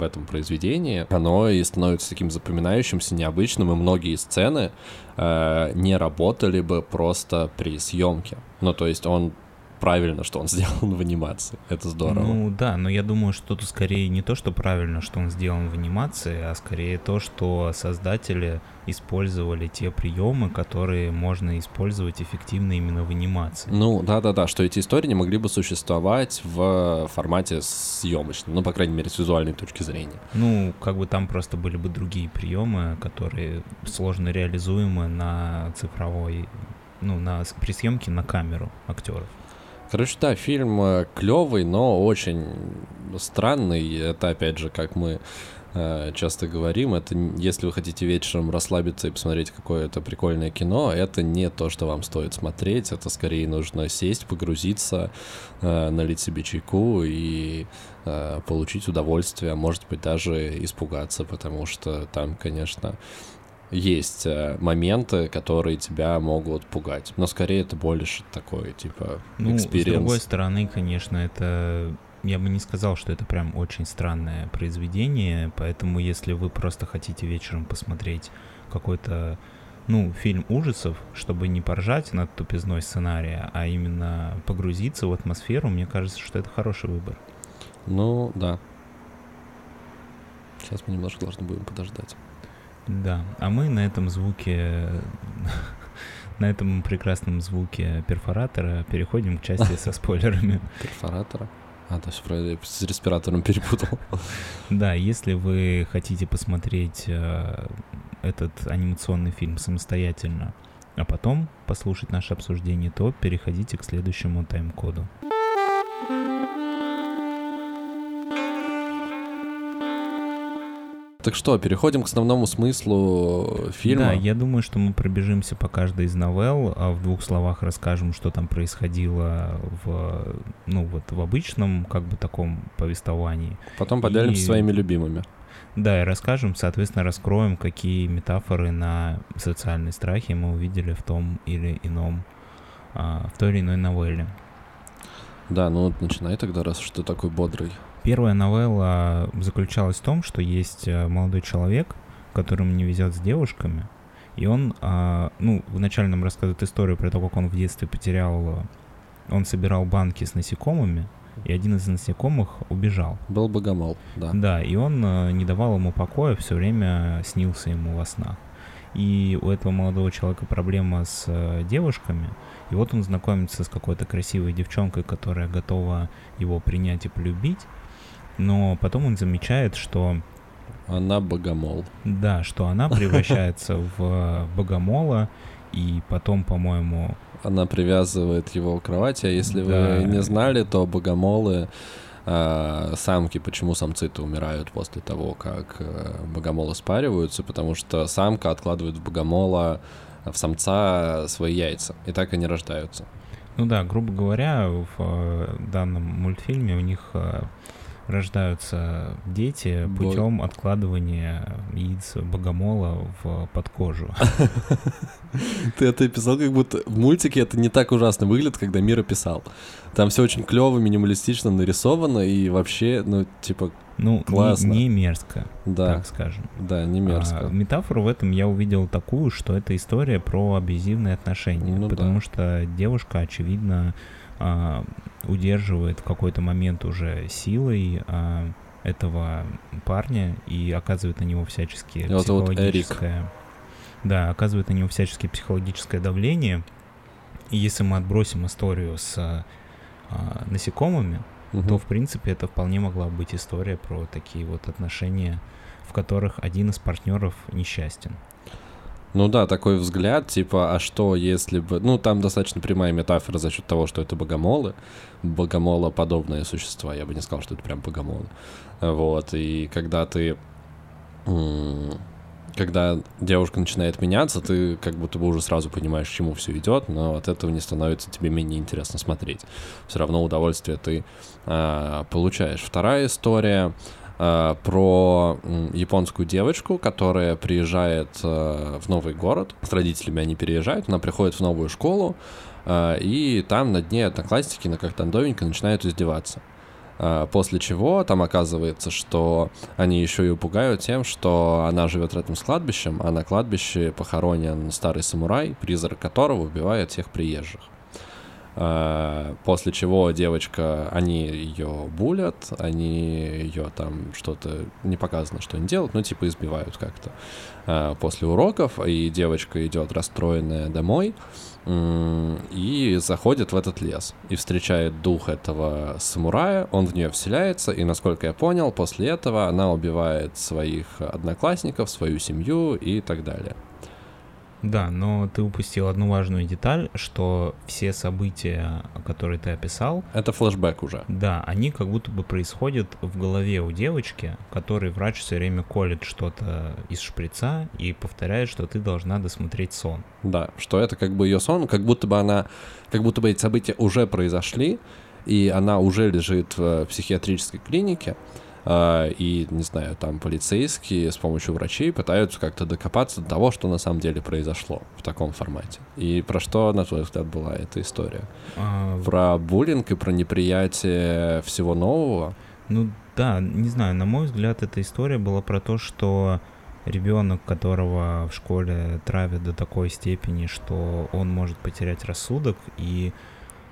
этом произведении, оно и становится таким запоминающимся, необычным, и многие сцены э, не работали бы просто при съемке. Ну, то есть он правильно, что он сделан в анимации. Это здорово. Ну да, но я думаю, что тут скорее не то, что правильно, что он сделан в анимации, а скорее то, что создатели использовали те приемы, которые можно использовать эффективно именно в анимации. Ну да-да-да, что эти истории не могли бы существовать в формате съемочном, ну, по крайней мере, с визуальной точки зрения. Ну, как бы там просто были бы другие приемы, которые сложно реализуемы на цифровой ну, на, при съемке на камеру актеров. Короче, да, фильм э, клевый, но очень странный. Это опять же, как мы э, часто говорим, это если вы хотите вечером расслабиться и посмотреть какое-то прикольное кино, это не то, что вам стоит смотреть. Это скорее нужно сесть, погрузиться, э, налить себе чайку и получить удовольствие, может быть, даже испугаться, потому что там, конечно, есть э, моменты, которые тебя могут пугать. Но скорее это больше такой, типа, ну, с другой стороны, конечно, это... Я бы не сказал, что это прям очень странное произведение, поэтому если вы просто хотите вечером посмотреть какой-то ну, фильм ужасов, чтобы не поржать над тупизной сценария, а именно погрузиться в атмосферу, мне кажется, что это хороший выбор. Ну, да. Сейчас мы немножко должны будем подождать. Да, а мы на этом звуке, на этом прекрасном звуке перфоратора переходим к части со спойлерами. Перфоратора? А, то есть с респиратором перепутал. Да, если вы хотите посмотреть э, этот анимационный фильм самостоятельно, а потом послушать наше обсуждение, то переходите к следующему тайм-коду. Так что, переходим к основному смыслу фильма. Да, я думаю, что мы пробежимся по каждой из новелл, а в двух словах расскажем, что там происходило в, ну вот, в обычном, как бы таком повествовании. Потом поделимся и... своими любимыми. Да, и расскажем, соответственно, раскроем, какие метафоры на социальные страхи мы увидели в том или ином, а, в той или иной новелле. Да, ну начинай тогда, раз что ты такой бодрый. Первая новелла заключалась в том, что есть э, молодой человек, которому не везет с девушками, и он, а, ну, вначале нам рассказывает историю про то, как он в детстве потерял, он собирал банки с насекомыми, и один из насекомых убежал. Был богомол, да. Да, и он э, не давал ему покоя, все время снился ему во снах. И у этого молодого человека проблема с э, девушками, и вот он знакомится с какой-то красивой девчонкой, которая готова его принять и полюбить, но потом он замечает, что Она богомол. да, что она превращается в богомола, и потом, по-моему, Она привязывает его к кровати, а если Да. вы не знали, то богомолы а, самки, почему самцы-то умирают после того, как э, богомолы спариваются, потому что самка откладывает в богомола, в самца свои яйца, и так они рождаются. Ну да, грубо говоря, в э, данном мультфильме у них э, рождаются дети Бо- путем откладывания яиц богомола в под кожу. Ты это писал, как будто в мультике это не так ужасно выглядит, когда Мира писал. Там все очень клево, минималистично нарисовано, и вообще, ну, типа, Ну, не- Классно. не мерзко, да, так скажем. да, не мерзко. А, метафору в этом я увидел такую, что это история про абьюзивные отношения, Ну да. потому что девушка, очевидно, а, удерживает в какой-то момент уже силой а, этого парня и оказывает на него всяческие Его зовут Эрик. психологическое... Да, оказывает на него всяческие психологическое давление. И если мы отбросим историю с а, насекомыми, Мгм. то, в принципе, это вполне могла быть история про такие вот отношения, в которых один из партнеров несчастен. Ну да, такой взгляд, типа, а что если бы... Ну, там достаточно прямая метафора за счет того, что это богомолы, богомолоподобные существа, я бы не сказал, что это прям богомолы. Вот, и когда ты... Когда девушка начинает меняться, ты как будто бы уже сразу понимаешь, к чему все идет, но от этого не становится тебе менее интересно смотреть. Все равно удовольствие ты а, получаешь. Вторая история а, про японскую девочку, которая приезжает а, в новый город. С родителями они переезжают, она приходит в новую школу, а, и там над ней одноклассники на как-то новенько начинают издеваться. После чего там оказывается, что они еще и пугают тем, что она живет рядом с кладбищем, а на кладбище похоронен старый самурай, призрак которого убивает всех приезжих. А, После чего девочка, они ее булят, они ее там что-то не показано, что они делают, ну типа избивают как-то а, после уроков, и девочка идет расстроенная домой и заходит в этот лес и встречает дух этого самурая, он в нее вселяется, и насколько я понял, после этого она убивает своих одноклассников, свою семью и так далее. Да, но ты упустил одну важную деталь, что все события, которые ты описал, Это флешбэк уже. да, они как будто бы происходят в голове у девочки, которой врач все время колет что-то из шприца и повторяет, что ты должна досмотреть сон. Да, что это как бы ее сон, как будто бы она, как будто бы эти события уже произошли, и она уже лежит в психиатрической клинике, и, не знаю, там полицейские с помощью врачей пытаются как-то докопаться до того, что на самом деле произошло в таком формате. И про что, на твой взгляд, была эта история? А, Про буллинг и про неприятие всего нового? Ну да, не знаю, на мой взгляд, эта история была про то, что ребенок, которого в школе травят до такой степени, что он может потерять рассудок и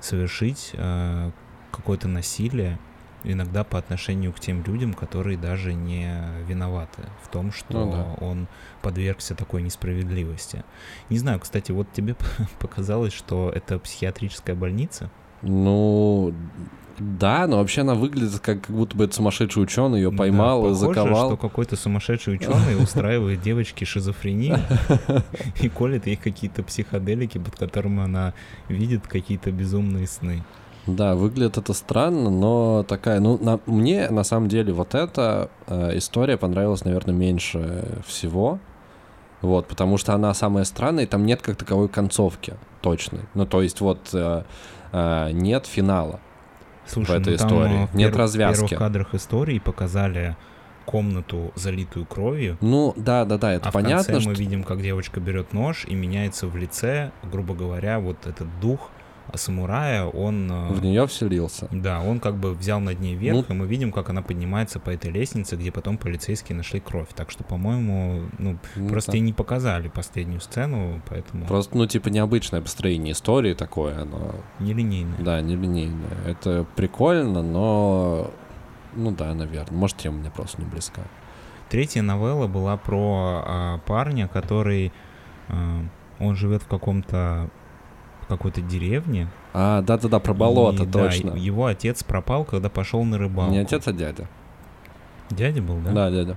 совершить э, какое-то насилие, иногда по отношению к тем людям, которые даже не виноваты в том, что Ну да. он подвергся такой несправедливости. Не знаю, кстати, вот тебе показалось, что это психиатрическая больница? Ну, да, но вообще она выглядит как, как будто бы это сумасшедший ученый ее Да, поймал и похоже, заковал. что какой-то сумасшедший ученый устраивает девочке шизофрению и колет ей какие-то психоделики, под которыми она видит какие-то безумные сны. Да, выглядит это странно, но такая, ну, на- мне на самом деле вот эта э, история понравилась, наверное, меньше всего. Вот, потому что она самая странная, и там нет как таковой концовки точной. Ну, то есть вот э, э, нет финала. Слушай, этой ну там, истории. э, в Нет перв- развязки. В первых кадрах истории показали комнату, залитую кровью, Ну, да, да, да, это а в понятно, конце что... мы видим, как девочка берет нож и меняется в лице, грубо говоря, вот этот дух самурая, он... э, в нее вселился. Да, он как бы взял над ней верх, Ну- и мы видим, как она поднимается по этой лестнице, где потом полицейские нашли кровь. Так что, по-моему, ну, Ну, просто да. и не показали последнюю сцену, поэтому Просто, ну, типа, необычное построение истории такое, оно, нелинейная. да, нелинейное. Это прикольно, но... Ну да, наверное. Может, тема мне просто не близка. Третья новелла была про а, парня, который... а, он живет в каком-то какой-то деревне. А, да-да-да, про болото, и, да, точно. и его отец пропал, когда пошел на рыбалку. Не отец, а дядя. Дядя был, да? Да, дядя.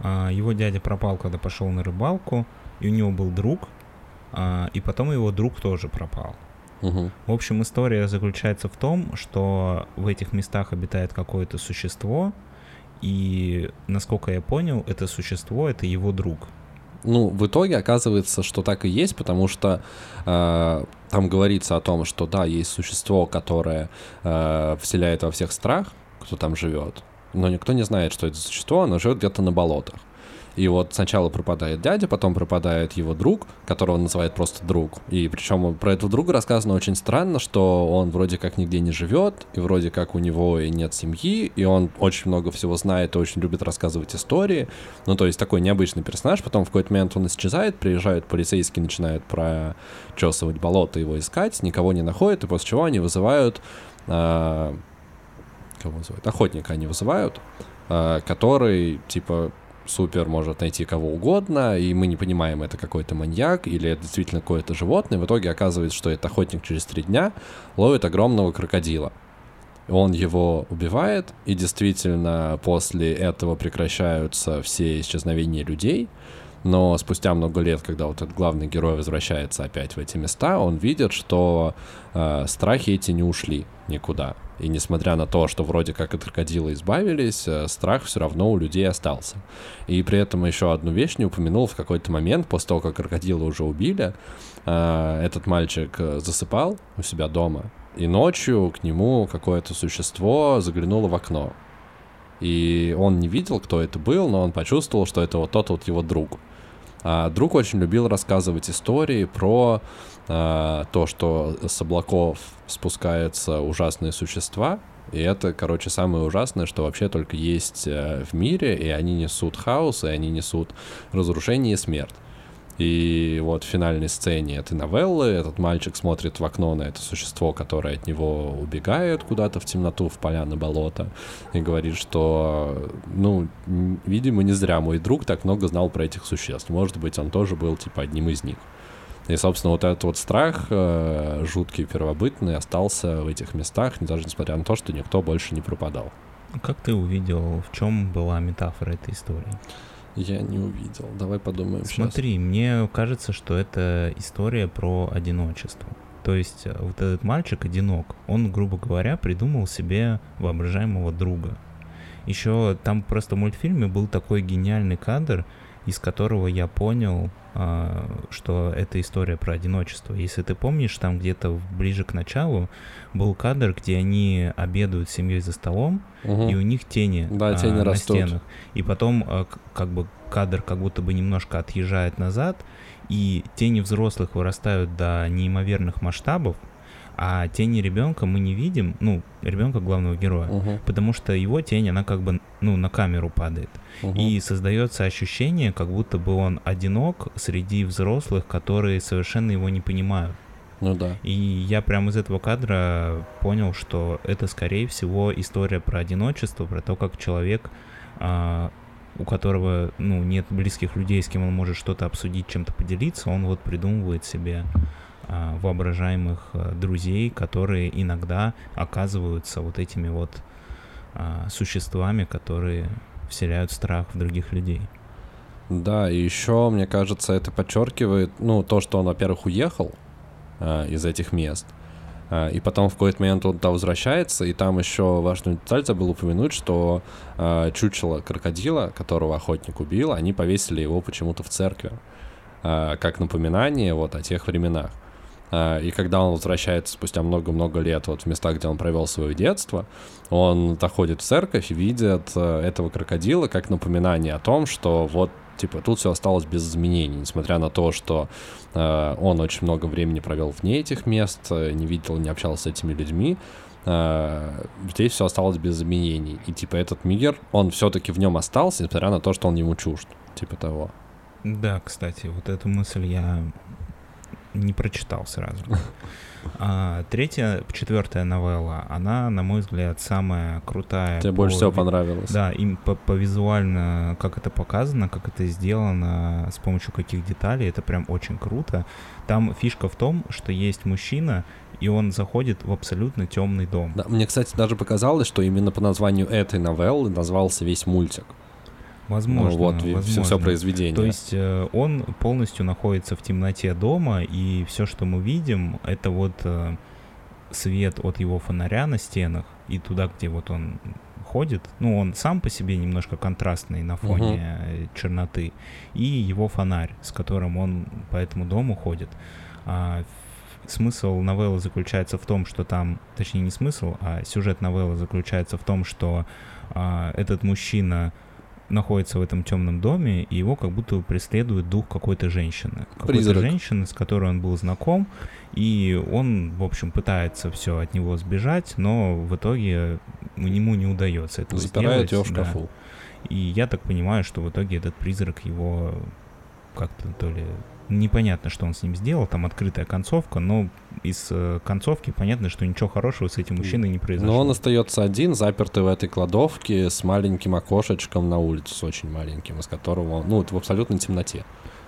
А, его дядя пропал, когда пошел на рыбалку, и у него был друг, а, и потом его друг тоже пропал. Угу. В общем, история заключается в том, что в этих местах обитает какое-то существо, и, насколько я понял, это существо — это его друг. Ну, в итоге оказывается, что так и есть, потому что э, там говорится о том, что да, есть существо, которое э, вселяет во всех страх, кто там живет, но никто не знает, что это существо, оно живет где-то на болотах. И вот сначала пропадает дядя, потом пропадает его друг, которого он называет просто друг. И причем про этого друга рассказано очень странно, что он вроде как нигде не живет, и вроде как у него и нет семьи, и он очень много всего знает и очень любит рассказывать истории. Ну, то есть такой необычный персонаж. Потом в какой-то момент он исчезает, приезжают полицейские, начинают прочесывать болото, его искать, никого не находят, и после чего они вызывают... Э, кого вызывают? Охотника они вызывают, э, который, типа, супер может найти кого угодно, и мы не понимаем, это какой-то маньяк или это действительно какое-то животное. В итоге оказывается, что этот охотник через три дня ловит огромного крокодила. Он его убивает, и действительно после этого прекращаются все исчезновения людей. Но спустя много лет, когда вот этот главный герой возвращается опять в эти места, он видит, что э, страхи эти не ушли никуда. И несмотря на то, что вроде как от крокодила избавились, э, страх все равно у людей остался. И при этом еще одну вещь не упомянул в какой-то момент, после того, как крокодила уже убили, э, этот мальчик э, засыпал у себя дома, и ночью к нему какое-то существо заглянуло в окно. И он не видел, кто это был, но он почувствовал, что это вот тот вот его друг. А друг очень любил рассказывать истории про а, то, что с облаков спускаются ужасные существа, и это, короче, самое ужасное, что вообще только есть э, в мире, и они несут хаос, и они несут разрушение и смерть. И вот в финальной сцене этой новеллы этот мальчик смотрит в окно на это существо, которое от него убегает куда-то в темноту, в поля, на болото, и говорит, что, ну, видимо, не зря мой друг так много знал про этих существ. Может быть, он тоже был, типа, одним из них. И, собственно, вот этот вот страх э, жуткий, первобытный, остался в этих местах, даже несмотря на то, что никто больше не пропадал. Как ты увидел, в чем была метафора этой истории? Я не увидел. Давай подумаем. Смотри, сейчас. мне кажется, что это история про одиночество. То есть э, вот этот мальчик одинок, он, грубо говоря, придумал себе воображаемого друга. Еще там просто в мультфильме был такой гениальный кадр, из которого я понял, что это история про одиночество. Если ты помнишь, там где-то ближе к началу был кадр, где они обедают с семьей за столом, угу. и у них тени, да, а, тени на растут. стенах. И потом а, как бы кадр как будто бы немножко отъезжает назад, и тени взрослых вырастают до неимоверных масштабов, а тени ребенка мы не видим, ну, ребенка главного героя, угу. потому что его тень, она как бы, ну, на камеру падает. Угу. И создается ощущение, как будто бы он одинок среди взрослых, которые совершенно его не понимают. Ну да. И я прямо из этого кадра понял, что это, скорее всего, история про одиночество, про то, как человек, а, у которого, ну, нет близких людей, с кем он может что-то обсудить, чем-то поделиться, он вот придумывает себе воображаемых а, друзей, которые иногда оказываются вот этими вот а, существами, которые вселяют страх в других людей. Да, и еще, мне кажется, это подчеркивает, ну, то, что он, во-первых, уехал э, из этих мест, э, и потом в какой-то момент он туда возвращается, и там еще важную деталь забыл упомянуть, что э, чучело крокодила, которого охотник убил, они повесили его почему-то в церкви, э, как напоминание вот о тех временах. А, и когда он возвращается спустя много-много лет вот в места, где он провел свое детство, он доходит в церковь и видит э, этого крокодила как напоминание о том, что вот типа тут все осталось без изменений, несмотря на то, что э, он очень много времени провел вне этих мест, э, не видел, не общался с этими людьми, э, здесь все осталось без изменений. И типа этот мир, он все-таки в нем остался, несмотря на то, что он ему чужд, типа того. Да, кстати, вот эту мысль я не прочитал сразу. А, третья, четвертая новелла, она, на мой взгляд, самая крутая. Тебе по, больше всего понравилось? Да, им по, по визуально, как это показано, как это сделано, с помощью каких деталей, это прям очень круто. Там фишка в том, что есть мужчина, и он заходит в абсолютно темный дом. Да, мне, кстати, даже показалось, что именно по названию этой новеллы назвался весь мультик. Возможно, ну, вот возможно. Все, все произведение. То есть э, он полностью находится в темноте дома, и все, что мы видим, это вот э, свет от его фонаря на стенах, и туда, где вот он ходит, ну, он сам по себе немножко контрастный на фоне угу. черноты, и его фонарь, с которым он по этому дому ходит. А, смысл новеллы заключается в том, что там, точнее не смысл, а сюжет новеллы заключается в том, что а, этот мужчина находится в этом темном доме, и его как будто преследует дух какой-то женщины. Какой-то женщины, с которой он был знаком, и он, в общем, пытается все от него сбежать, но в итоге ему не удается этого Запирает сделать. его в шкафу. Да. И я так понимаю, что в итоге этот призрак его как-то то ли непонятно, что он с ним сделал, там открытая концовка, но из э, концовки понятно, что ничего хорошего с этим мужчиной не произошло. Но он остается один, запертый в этой кладовке с маленьким окошечком на улице, с очень маленьким, из которого, ну, в абсолютной темноте.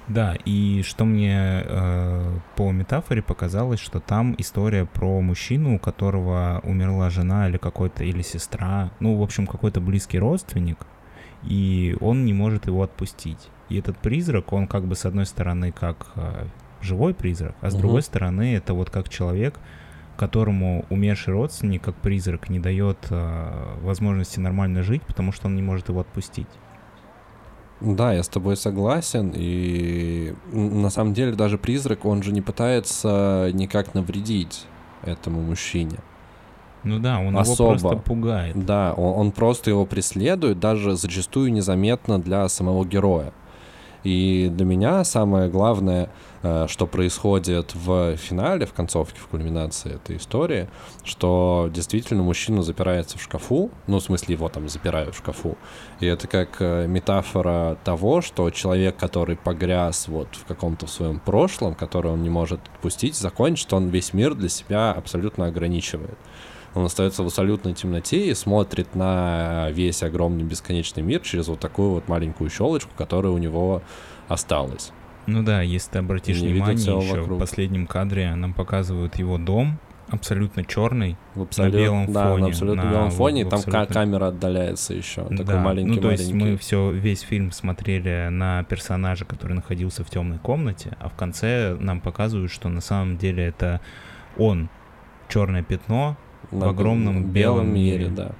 Да, и что мне э, по метафоре показалось, что там история про мужчину, у которого умерла жена или какой-то, или сестра, ну, в общем, какой-то близкий родственник, и он не может его отпустить. И этот призрак, он как бы с одной стороны как э, живой призрак, а с угу. другой стороны это вот как человек, которому умерший родственник, как призрак, не дает э, возможности нормально жить, потому что он не может его отпустить. Да, я с тобой согласен. И на самом деле даже призрак, он же не пытается никак навредить этому мужчине. Ну да, он Особо. его просто пугает. Да, он, он просто его преследует, даже зачастую незаметно для самого героя. И для меня самое главное, э, что происходит в финале, в концовке, в кульминации этой истории, что действительно мужчина запирается в шкафу, ну, в смысле, его там запирают в шкафу. И это как э, метафора того, что человек, который погряз вот в каком-то своем прошлом, который он не может отпустить, закончит, он весь мир для себя абсолютно ограничивает. Он остается в абсолютной темноте и смотрит на весь огромный бесконечный мир через вот такую вот маленькую щелочку, которая у него осталась. Ну да, если ты обратишь внимание, еще вокруг. в последнем кадре нам показывают его дом, абсолютно черный, в абсолют, на белом да, фоне. на абсолютно на, белом фоне, и там абсолютно... камера отдаляется еще, такой да, маленький Ну то есть мы все, весь фильм смотрели на персонажа, который находился в темной комнате, а в конце нам показывают, что на самом деле это он, черное пятно, в огромном белом мире. да.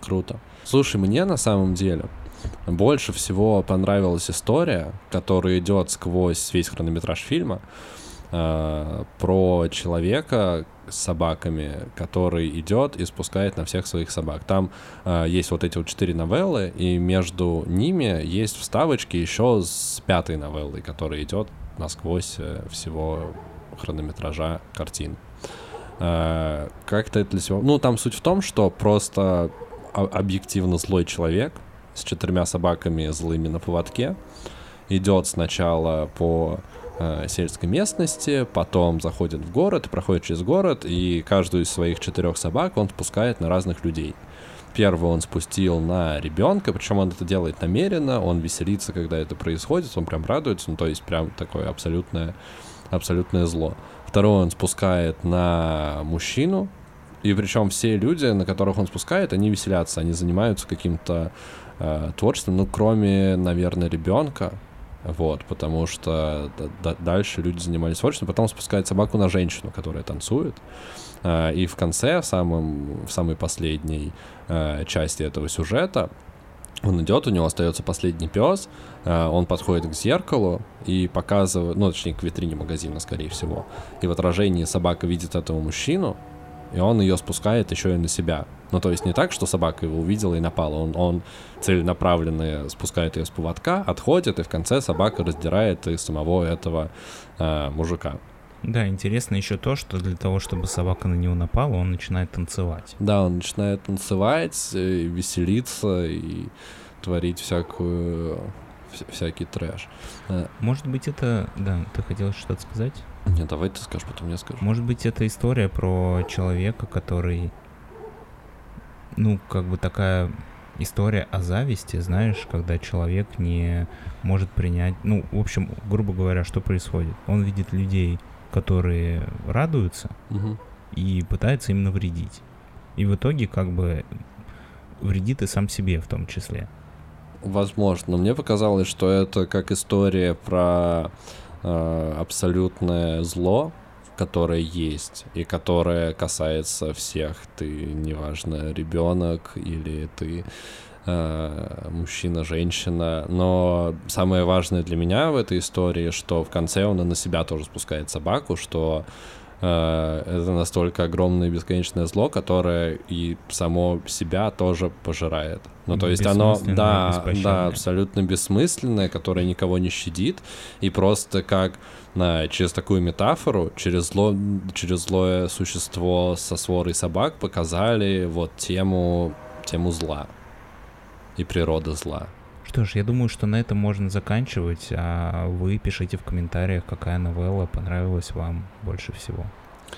Круто. Слушай, мне на самом деле больше всего понравилась история, которая идет сквозь весь хронометраж фильма, э, про человека с собаками, который идет и спускает на всех своих собак. Там э, есть вот эти вот четыре новеллы, и между ними есть вставочки еще с пятой новеллой, которая идет насквозь э, всего хронометража картин. Как-то это для себя... Ну, там суть в том, что просто объективно злой человек с четырьмя собаками злыми на поводке идет сначала по э, сельской местности, потом заходит в город, проходит через город, и каждую из своих четырех собак он спускает на разных людей. Первого он спустил на ребенка, причем он это делает намеренно, он веселится, когда это происходит, он прям радуется, ну то есть прям такое абсолютное, абсолютное зло. Второе он спускает на мужчину, и причем все люди, на которых он спускает, они веселятся, они занимаются каким-то э, творчеством, ну, кроме, наверное, ребенка, вот, потому что дальше люди занимались творчеством, потом спускает собаку на женщину, которая танцует, э, и в конце, в, самом, в самой последней э, части этого сюжета, он идет, у него остается последний пес, он подходит к зеркалу и показывает, ну, точнее, к витрине магазина, скорее всего. И в отражении собака видит этого мужчину, и он ее спускает еще и на себя. Ну, то есть не так, что собака его увидела и напала. Он, он целенаправленно спускает ее с поводка, отходит, и в конце собака раздирает и самого этого э, мужика. Да, интересно еще то, что для того, чтобы собака на него напала, он начинает танцевать. Да, он начинает танцевать, и веселиться и творить всякую всякий трэш. Э, Может быть, это... Да, ты хотел что-то сказать? Не, давай ты скажешь, потом я скажу. Может быть, это история про человека, который... Ну, как бы такая история о зависти, знаешь, когда человек не может принять... Ну, в общем, грубо говоря, что происходит? Он видит людей которые радуются Мгм. и пытаются им навредить. И в итоге как бы вредит и сам себе в том числе. Возможно, но мне показалось, что это как история про э, абсолютное зло, которое есть и которое касается всех. Ты, неважно, ребенок или ты э, мужчина, женщина. Но самое важное для меня в этой истории, что в конце он на себя тоже спускает собаку, что это настолько огромное бесконечное зло, которое и само себя тоже пожирает. Ну, то есть оно, да, да, абсолютно бессмысленное, которое никого не щадит, и просто как на, через такую метафору, через, зло, через злое существо со сворой собак показали вот тему, тему зла и природы зла. Что ж, я думаю, что на этом можно заканчивать, а вы пишите в комментариях, какая новелла понравилась вам больше всего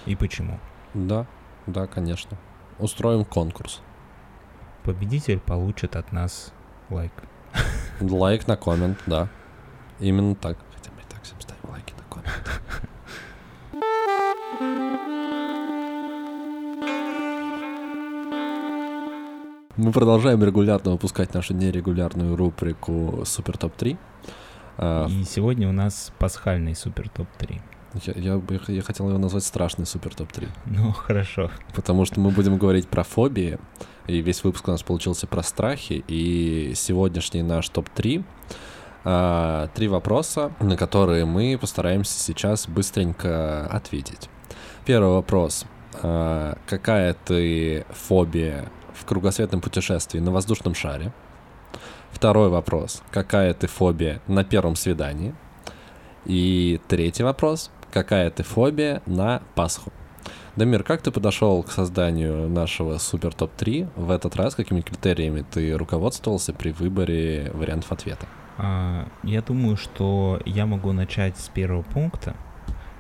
и почему. Да, да, конечно. Устроим конкурс. Победитель получит от нас лайк. Лайк на коммент, да. Именно так. Хотя мы и так всем ставим лайки на коммент. Мы продолжаем регулярно выпускать нашу нерегулярную рубрику Супер Топ 3. А, И сегодня у нас пасхальный супер топ-3. Я, я, я хотел его назвать страшный Супер Топ 3. Ну, хорошо. Потому что мы будем говорить про фобии, и весь выпуск у нас получился про страхи, и сегодняшний наш топ-3 а, три вопроса, на которые мы постараемся сейчас быстренько ответить. Первый вопрос. А, какая ты фобия в кругосветном путешествии на воздушном шаре? Второй вопрос. Какая ты фобия на первом свидании? И третий вопрос. Какая ты фобия на Пасху? Дамир, как ты подошел к созданию нашего супер топ-3 в этот раз? Какими критериями ты руководствовался при выборе вариантов ответа? А, я думаю, что я могу начать с первого пункта,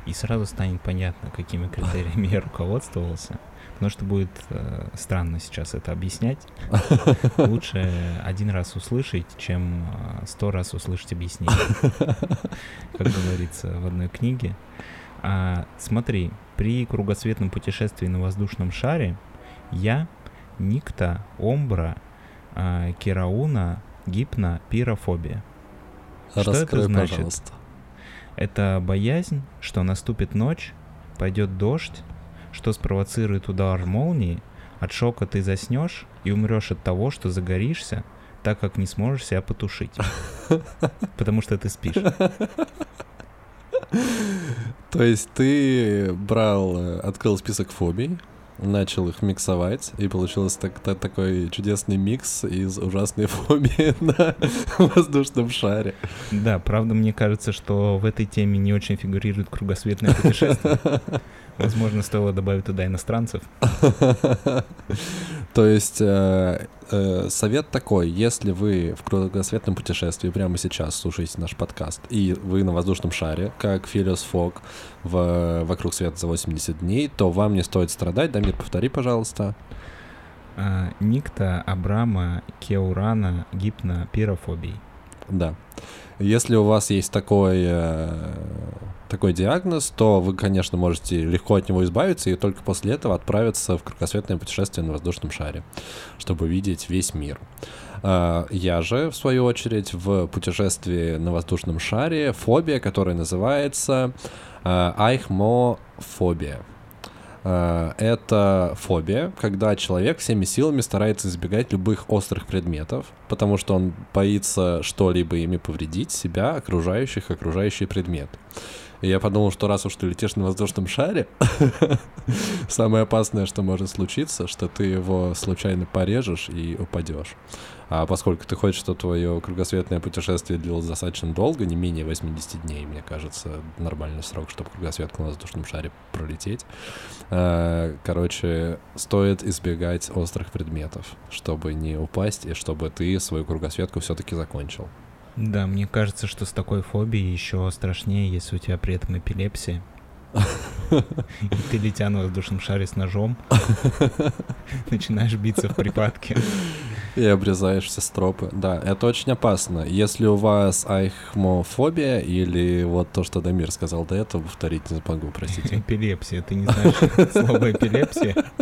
и сразу станет понятно, какими критериями я руководствовался. Потому что будет э, странно сейчас это объяснять. Лучше один раз услышать, чем э, сто раз услышать объяснение. Как говорится в одной книге. А, смотри, при кругосветном путешествии на воздушном шаре я, Никта, Омбра, а, Керауна, Гипна, Пирофобия. Что это Раскрой, значит? пожалуйста. Это боязнь, что наступит ночь, пойдет дождь, что спровоцирует удар молнии, от шока ты заснешь и умрешь от того, что загоришься, так как не сможешь себя потушить. Потому что ты спишь. То есть ты брал, э, открыл список фобий, начал их миксовать, и получился так- та- такой чудесный микс из ужасной фобии на воздушном шаре. Да, правда, мне кажется, что в этой теме не очень фигурирует кругосветное путешествие. Возможно, стоило добавить туда иностранцев. То есть э, э, совет такой, если вы в кругосветном путешествии прямо сейчас слушаете наш подкаст, и вы на воздушном шаре, как Филиос Фок в «Вокруг света за 80 дней», то вам не стоит страдать. Дамир, повтори, пожалуйста. А, Никта, Абрама, Кеурана, Гипна, Пирофобий. Да. Если у вас есть такой, э, такой диагноз, то вы, конечно, можете легко от него избавиться и только после этого отправиться в кругосветное путешествие на воздушном шаре, чтобы видеть весь мир. А, Я же, в свою очередь, в путешествии на воздушном шаре фобия, которая называется а, айхмофобия. А, Это фобия, когда человек всеми силами старается избегать любых острых предметов, потому что он боится что-либо ими повредить, себя, окружающих, окружающий предмет. И я подумал, что раз уж ты летишь на воздушном шаре, самое опасное, что может случиться, что ты его случайно порежешь и упадешь. А поскольку ты хочешь, чтобы твое кругосветное путешествие длилось достаточно долго, не менее 80 дней, мне кажется, нормальный срок, чтобы кругосветку на воздушном шаре пролететь. э, Короче, стоит избегать острых предметов, чтобы не упасть и чтобы ты свою кругосветку все-таки закончил. Да, мне кажется, что с такой фобией еще страшнее, если у тебя при этом эпилепсия. И ты, летя на воздушном шаре с ножом, начинаешь биться в припадке. И обрезаешь все стропы. Да, это очень опасно. Если у вас айхмофобия или вот то, что Дамир сказал до этого, повторить не смогу, простите. Эпилепсия. Ты не знаешь слово эпилепсия?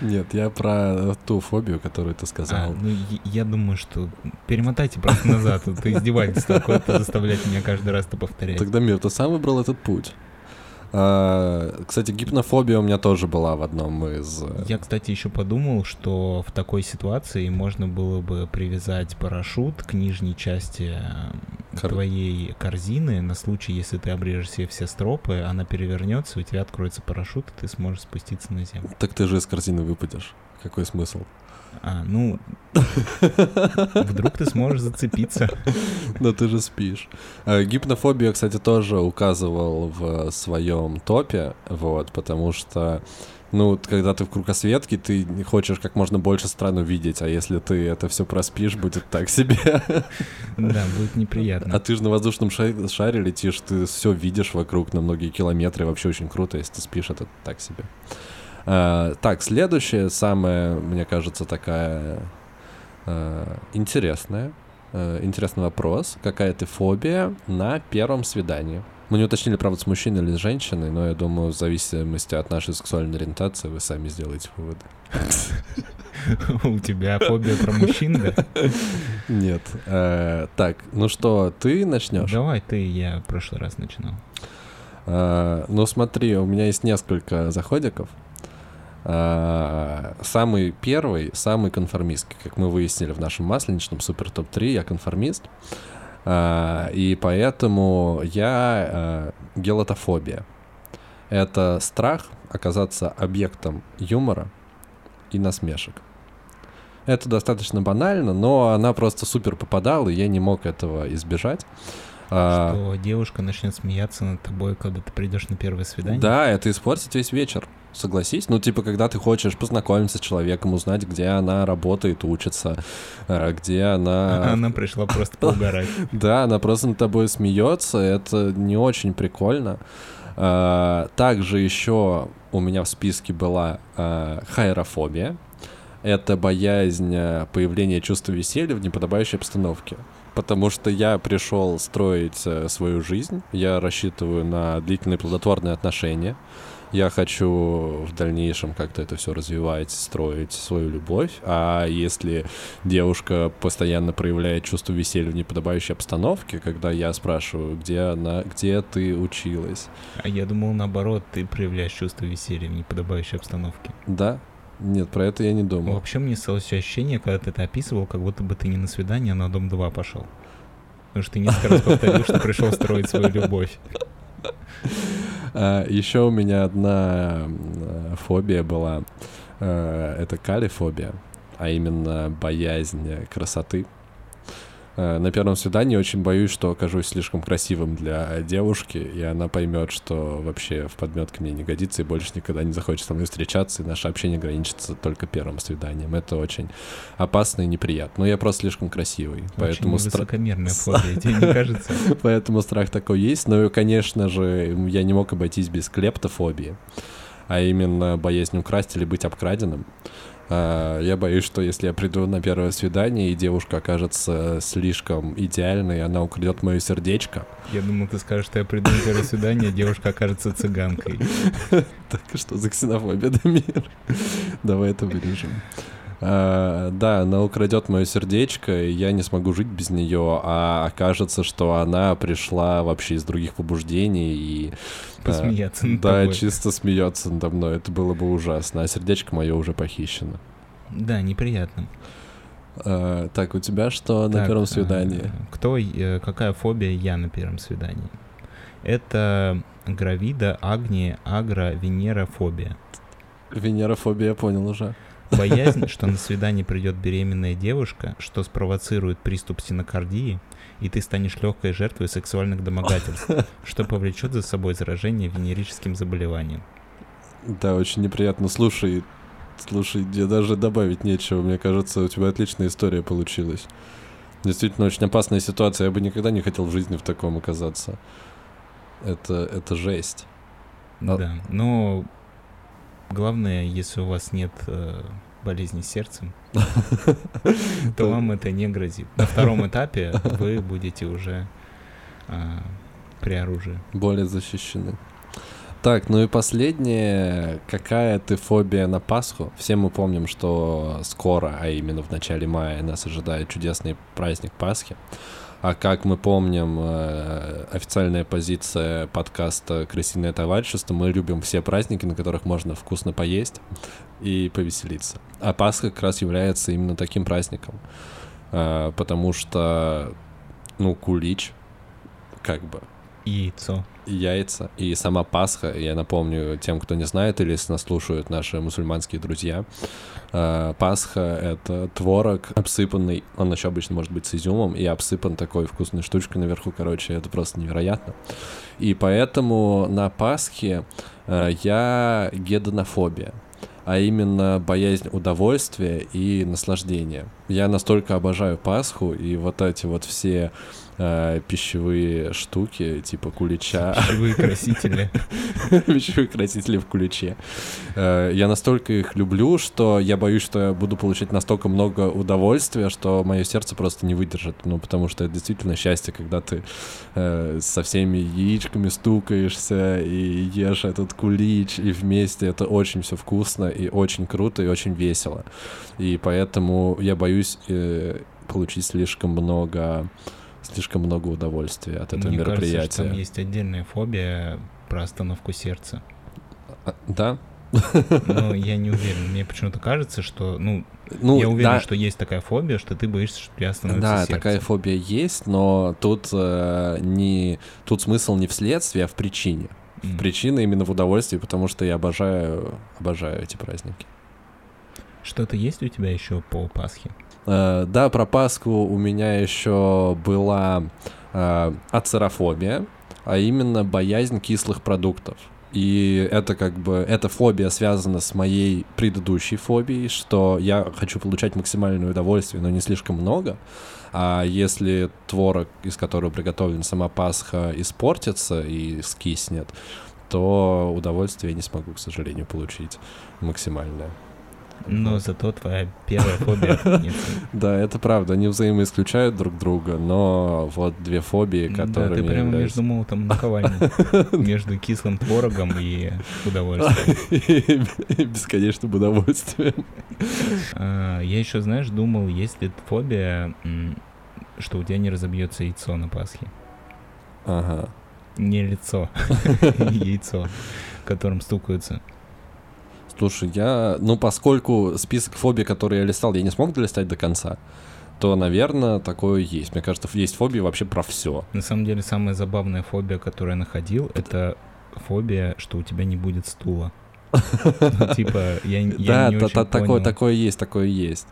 Нет, я про ту фобию, которую ты сказал. А, ну, я думаю, что перемотайте просто назад. Это издевательство какое-то заставлять меня каждый раз это повторять. Тогда, Мир, ты сам выбрал этот путь. А, кстати, гипнофобия у меня тоже была в одном из... Э, Я, кстати, еще подумал, что в такой ситуации можно было бы привязать парашют к нижней части Кор... твоей корзины на случай, если ты обрежешь себе все стропы, она перевернется, у тебя откроется парашют, и ты сможешь спуститься на землю. Так ты же из корзины выпадешь. Какой смысл? А, ну, вдруг ты сможешь зацепиться. Но ты же спишь. А, гипнофобию, кстати, тоже указывал в своем топе, вот, потому что ну, когда ты в кругосветке, ты хочешь как можно больше стран увидеть, а если ты это все проспишь, будет так себе. Да, будет неприятно. А ты же на воздушном шаре, шаре летишь, ты все видишь вокруг на многие километры, вообще очень круто, если ты спишь, это так себе. Uh, так, следующая, самая, мне кажется, такая uh, интересная, uh, интересный вопрос. Какая ты фобия на первом свидании? Мы не уточнили, правда, с мужчиной или с женщиной, но я думаю, в зависимости от нашей сексуальной ориентации вы сами сделаете выводы. У тебя фобия про мужчин, да? Нет. Так, ну что, ты начнешь? Давай ты, я в прошлый раз начинал. Ну смотри, у меня есть несколько заходиков. А, самый первый, самый конформистский, как мы выяснили в нашем масленичном супер топ-3, я конформист. А, и поэтому я а, гелотофобия. Это страх оказаться объектом юмора и насмешек. Это достаточно банально, но она просто супер попадала, и я не мог этого избежать. Что девушка начнет смеяться над тобой, когда ты придешь на первое свидание? Да, это испортит весь вечер согласись. Ну, типа, когда ты хочешь познакомиться с человеком, узнать, где она работает, учится, э, где она... Она пришла просто поугарать. Да, она просто над тобой смеется, это не очень прикольно. А, также еще у меня в списке была а, хайрофобия. Это боязнь э, появления чувства веселья в неподобающей обстановке потому что я пришел строить э, свою жизнь, я рассчитываю на длительные плодотворные отношения, я хочу в дальнейшем как-то это все развивать, строить свою любовь. А если девушка постоянно проявляет чувство веселья в неподобающей обстановке, когда я спрашиваю, где она, где ты училась? А я думал, наоборот, ты проявляешь чувство веселья в неподобающей обстановке. Да, нет, про это я не думал. Вообще мне сталось ощущение, когда ты это описывал, как будто бы ты не на свидание, а на Дом 2 пошел. Потому что ты несколько раз повторил, что пришел строить свою любовь. А, Еще у меня одна фобия была. А, это калифобия, а именно боязнь красоты. Э, на первом свидании очень боюсь, что окажусь слишком красивым для девушки, и она поймет, что вообще в подметке мне не годится и больше никогда не захочет со мной встречаться, и наше общение ограничится только первым свиданием. Это очень опасно и неприятно. Но я просто слишком красивый. Очень поэтому высокомерная стра... фобия, тебе не кажется? Поэтому страх такой есть. Но, конечно же, я не мог обойтись без клептофобии, а именно боязнь украсть или быть обкраденным. А, я боюсь, что если я приду на первое свидание, и девушка окажется слишком идеальной, она украдет мое сердечко. Я думал, ты скажешь, что я приду на первое свидание, а девушка окажется цыганкой. Так что за ксенофобия, Дамир? Давай это вырежем. Uh, да, она украдет мое сердечко, и я не смогу жить без нее, а окажется, что она пришла вообще из других побуждений и... Посмеяться uh, над Да, тобой. чисто смеется надо мной, это было бы ужасно, а сердечко мое уже похищено. Да, неприятно. Uh, так, у тебя что так, на первом свидании? Кто, э, какая фобия я на первом свидании? Это гравида, агния, агро, венера, фобия. Венерофобия, я понял уже. Боязнь, что на свидание придет беременная девушка, что спровоцирует приступ стенокардии, и ты станешь легкой жертвой сексуальных домогательств, что повлечет за собой заражение венерическим заболеванием. Да, очень неприятно. Слушай, слушай, мне даже добавить нечего. Мне кажется, у тебя отличная история получилась. Действительно, очень опасная ситуация. Я бы никогда не хотел в жизни в таком оказаться. Это, это жесть. Да, но главное, если у вас нет э, болезни сердцем, то вам это не грозит. На втором этапе вы будете уже а, при оружии. Более защищены. Так, ну и последнее. Какая ты фобия на Пасху? Все мы помним, что скоро, а именно в начале мая, нас ожидает чудесный праздник Пасхи. А как мы помним, э, официальная позиция подкаста «Крысиное товарищество», мы любим все праздники, на которых можно вкусно поесть и повеселиться. А Пасха как раз является именно таким праздником, э, потому что, ну, кулич, как бы, Яйцо. яйца и сама Пасха. Я напомню тем, кто не знает или если нас слушают наши мусульманские друзья. э, Пасха — это творог обсыпанный, он еще обычно может быть с изюмом, и обсыпан такой вкусной штучкой наверху, короче, это просто невероятно. И поэтому на Пасхе э, я гедонофобия а именно боязнь удовольствия и наслаждения. Я настолько обожаю Пасху и вот эти вот все э, пищевые штуки, типа кулича. Пищевые красители. Пищевые красители в куличе. Э, Я настолько их люблю, что я боюсь, что я буду получать настолько много удовольствия, что мое сердце просто не выдержит. Ну, потому что это действительно счастье, когда ты э, со всеми яичками стукаешься и ешь этот кулич, и вместе это очень все вкусно и очень круто и очень весело. И поэтому я боюсь э, получить слишком много слишком много удовольствия от этого Мне мероприятия. кажется, что там есть отдельная фобия про остановку сердца. А, Да? Но я не уверен. Мне почему-то кажется, что, ну, Ну, я уверен, да, что есть такая фобия, что ты боишься, что тебя остановится Да, сердце. такая фобия есть, но тут э, не тут смысл не в следствии, а в причине. М. Причина именно в удовольствии, потому что я обожаю обожаю эти праздники. Что-то есть у тебя еще по Пасхе? Э, да, про Пасху у меня еще была э, ацерофобия, а именно боязнь кислых продуктов. И это как бы, эта фобия связана с моей предыдущей фобией, что я хочу получать максимальное удовольствие, но не слишком много. А если творог, из которого приготовлена сама Пасха, испортится и скиснет, то удовольствие я не смогу, к сожалению, получить максимальное. Но зато твоя первая фобия. Да, это правда, они взаимоисключают друг друга, но вот две фобии, Да, которые... ты прямо между молотом и наковальней. Между кислым творогом и удовольствием. Бесконечным удовольствием. А, Я еще, знаешь, думал, есть ли фобия, что у тебя не разобьется яйцо на Пасхе. Ага. Не лицо, яйцо, которым стукаются. Слушай, я... Ну, поскольку список фобий, которые я листал, я не смог долистать до конца, то, наверное, такое есть. Мне кажется, есть фобии вообще про все. На самом деле, самая забавная фобия, которую я находил, это фобия, что у тебя не будет стула. Ну, Типа, я, Да, не та- такое, такое есть, такое есть.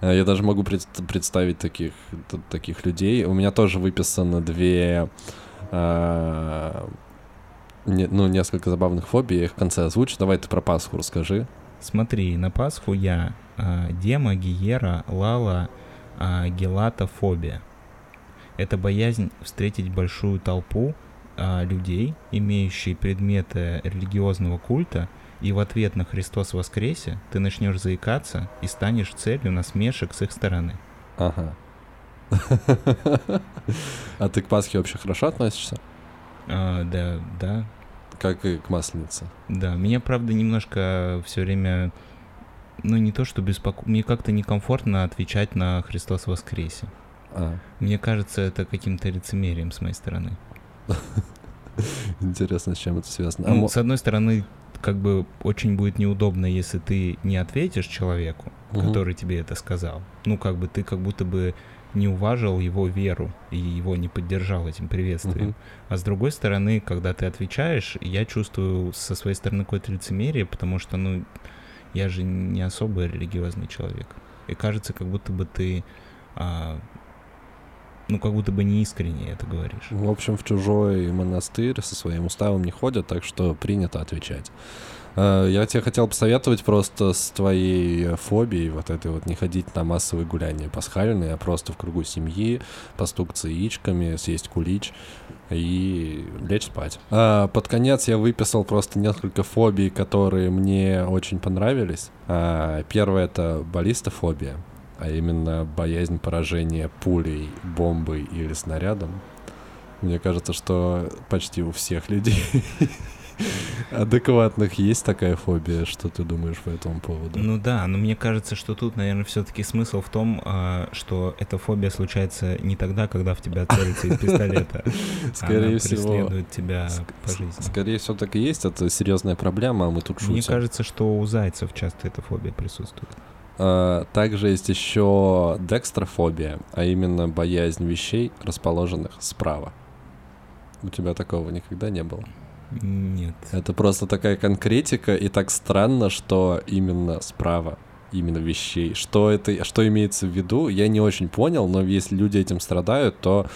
Э, Я даже могу пред- представить таких, таких людей. У меня тоже выписано две, а, не- ну, несколько забавных фобий, я их в конце озвучу. Давай ты про Пасху расскажи. Смотри, на Пасху я а, Дема, Гиера, Лала, а, Гелатофобия. Это боязнь встретить большую толпу а, людей, имеющие предметы религиозного культа, и в ответ на Христос воскресе ты начнешь заикаться и станешь целью насмешек с их стороны. Ага. А ты к Пасхе вообще хорошо относишься? А, да, да, Как и к Масленице? да. Меня, правда, немножко все время, ну не то, что беспоко... Мне как-то некомфортно отвечать на Христос воскресе. А, Мне кажется, это каким-то лицемерием с моей стороны. интересно, с чем это связано. А Ну, с одной стороны, как бы очень будет неудобно, если ты не ответишь человеку, который тебе это сказал. Ну, как бы ты как будто бы не уважил его веру и его не поддержал этим приветствием. Мгм. А с другой стороны, когда ты отвечаешь, я чувствую со своей стороны какое-то лицемерие, потому что, ну, я же не особо религиозный человек. И кажется, как будто бы ты, а, ну, как будто бы не искренне это говоришь. В общем, в чужой монастырь со своим уставом не ходят, так что принято отвечать. Э, Я тебе хотел посоветовать просто с твоей фобией вот этой вот не ходить на массовые гуляния пасхальные, а просто в кругу семьи постукаться яичками, съесть кулич и лечь спать. А, Под конец я выписал просто несколько фобий, которые мне очень понравились. А, Первое — это баллистофобия, а именно боязнь поражения пулей, бомбой или снарядом. Мне кажется, что почти у всех людей адекватных есть такая фобия. Что ты думаешь по этому поводу? Ну да, но мне кажется, что тут, наверное, все-таки смысл в том, а, что эта фобия случается не тогда, когда в тебя целится из пистолета. Скорее Она всего. преследует тебя по жизни. Скорее всего, так и есть. Это серьезная проблема, а мы тут шутим. Мне кажется, что у зайцев часто эта фобия присутствует. А, Также есть еще декстрофобия, а именно боязнь вещей, расположенных справа. У тебя такого никогда не было? Нет. Это просто такая конкретика, и так странно, что именно справа, именно вещей. Что это, что имеется в виду, я не очень понял, но если люди этим страдают, то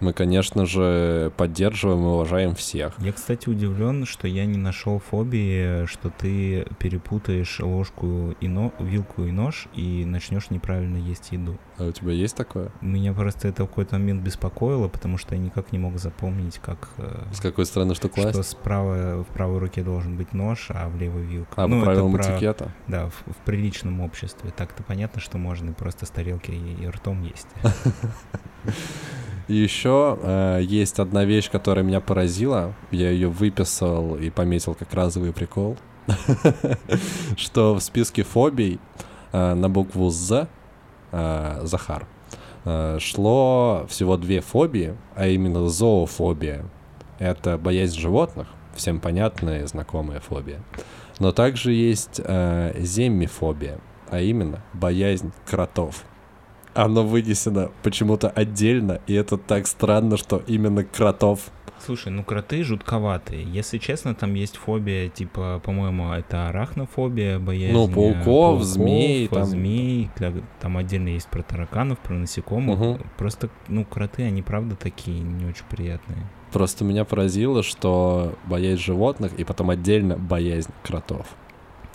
мы, конечно же, поддерживаем и уважаем всех. Я, кстати, удивлен, что я не нашел фобии, что ты перепутаешь ложку и но... вилку и нож и начнешь неправильно есть еду. А у тебя есть такое? Меня просто это в какой-то момент беспокоило, потому что я никак не мог запомнить, как э, С какой стороны что класть? что справа в правой руке должен быть нож, а в левой вилка. А, Ну, по правилам про- этикета? Да, в, в приличном обществе. Так-то понятно, что можно просто с тарелки и, и ртом есть. Еще э, есть одна вещь, которая меня поразила. Я ее выписал и пометил как разовый прикол. Что в списке фобий э, на букву З, э, Захар, э, шло всего две фобии, а именно зоофобия. Это боязнь животных, всем понятная и знакомая фобия. Но также есть земмифобия, а именно боязнь кротов. Оно вынесено почему-то отдельно, и это так странно, что именно кротов. Слушай, ну кроты жутковатые. Если честно, там есть фобия, типа, по-моему, это арахнофобия, боязнь Ну, э, пауков, змей, э, там- змей, там отдельно есть про тараканов, про насекомых. Мгм. Просто, ну, кроты, они правда такие не очень приятные. Просто меня поразило, что боязнь животных, и потом отдельно боязнь кротов.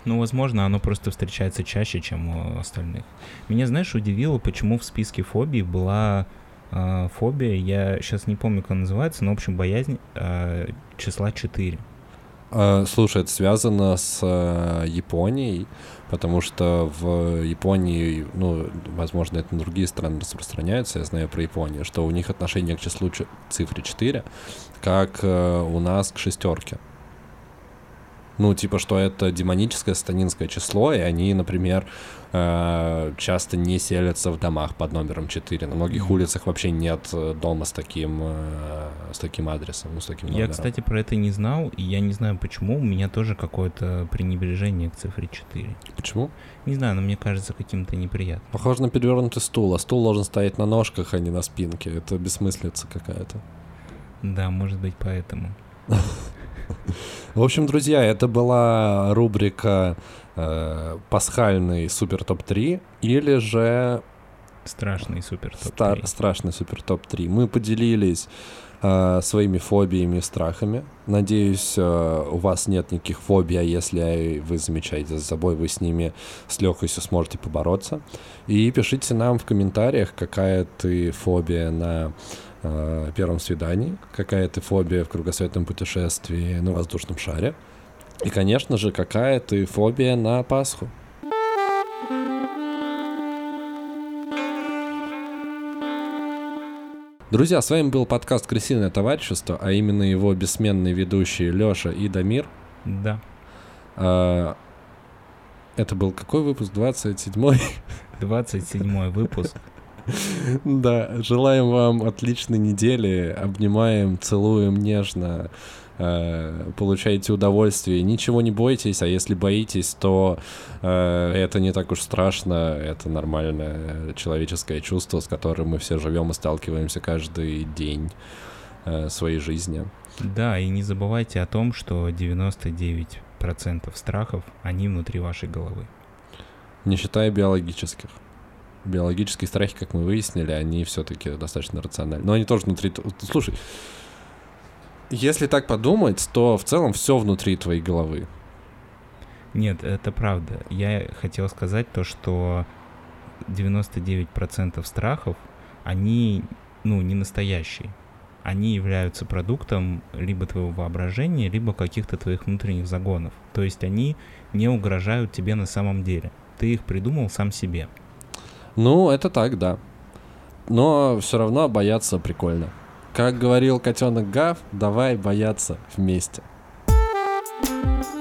Ну, возможно, оно просто встречается чаще, чем у остальных. Меня, знаешь, удивило, почему в списке фобий была э, фобия, я сейчас не помню, как она называется, но, в общем, боязнь э, числа 4. Э, Слушай, это связано с Японией, потому что в Японии, ну, возможно, это на другие страны распространяется, я знаю про Японию, что у них отношение к числу цифры 4, как у нас к шестерке. Ну, типа, что это демоническое сатанинское число, и они, например, э, часто не селятся в домах под номером 4. На многих улицах вообще нет э, дома с таким, э, с таким адресом, ну, с таким Я, номером. кстати, про это не знал, и я не знаю почему, у меня тоже какое-то пренебрежение к цифре 4. Почему? Не знаю, но мне кажется каким-то неприятным. Похоже на перевернутый стул, а стул должен стоять на ножках, а не на спинке. Это бессмыслица какая-то. Да, может быть, поэтому. В общем, друзья, это была рубрика э, «Пасхальный супер топ-3» или же Страшный супер стар- топ «Страшный супер топ-3». Мы поделились э, своими фобиями и страхами. Надеюсь, э, у вас нет никаких фобий, а если вы замечаете за собой, вы с ними с легкостью сможете побороться. И пишите нам в комментариях, какая ты фобия на э, первом свидании, какая ты фобия в кругосветном путешествии на воздушном шаре. И, конечно же, какая ты фобия на Пасху. Друзья, с вами был подкаст «Крысиное товарищество», а именно его бессменные ведущие Лёша и Дамир. Да. А, Это был какой выпуск? 27-й? 27 выпуск. Да, желаем вам отличной недели, обнимаем, целуем нежно, э, получайте удовольствие, ничего не бойтесь, а если боитесь, то э, это не так уж страшно, это нормальное человеческое чувство, с которым мы все живем и сталкиваемся каждый день э, своей жизни. Да, и не забывайте о том, что 99% страхов, они внутри вашей головы. Не считая биологических. Биологические страхи, как мы выяснили, они все-таки достаточно рациональны. Но они тоже внутри... Слушай, если так подумать, то в целом все внутри твоей головы. Нет, это правда. Я хотел сказать то, что 99% страхов, они, ну, не настоящие. Они являются продуктом либо твоего воображения, либо каких-то твоих внутренних загонов. То есть они не угрожают тебе на самом деле. Ты их придумал сам себе. Ну, это так, да. Но все равно бояться прикольно. Как говорил котенок Гав, давай бояться вместе. thank you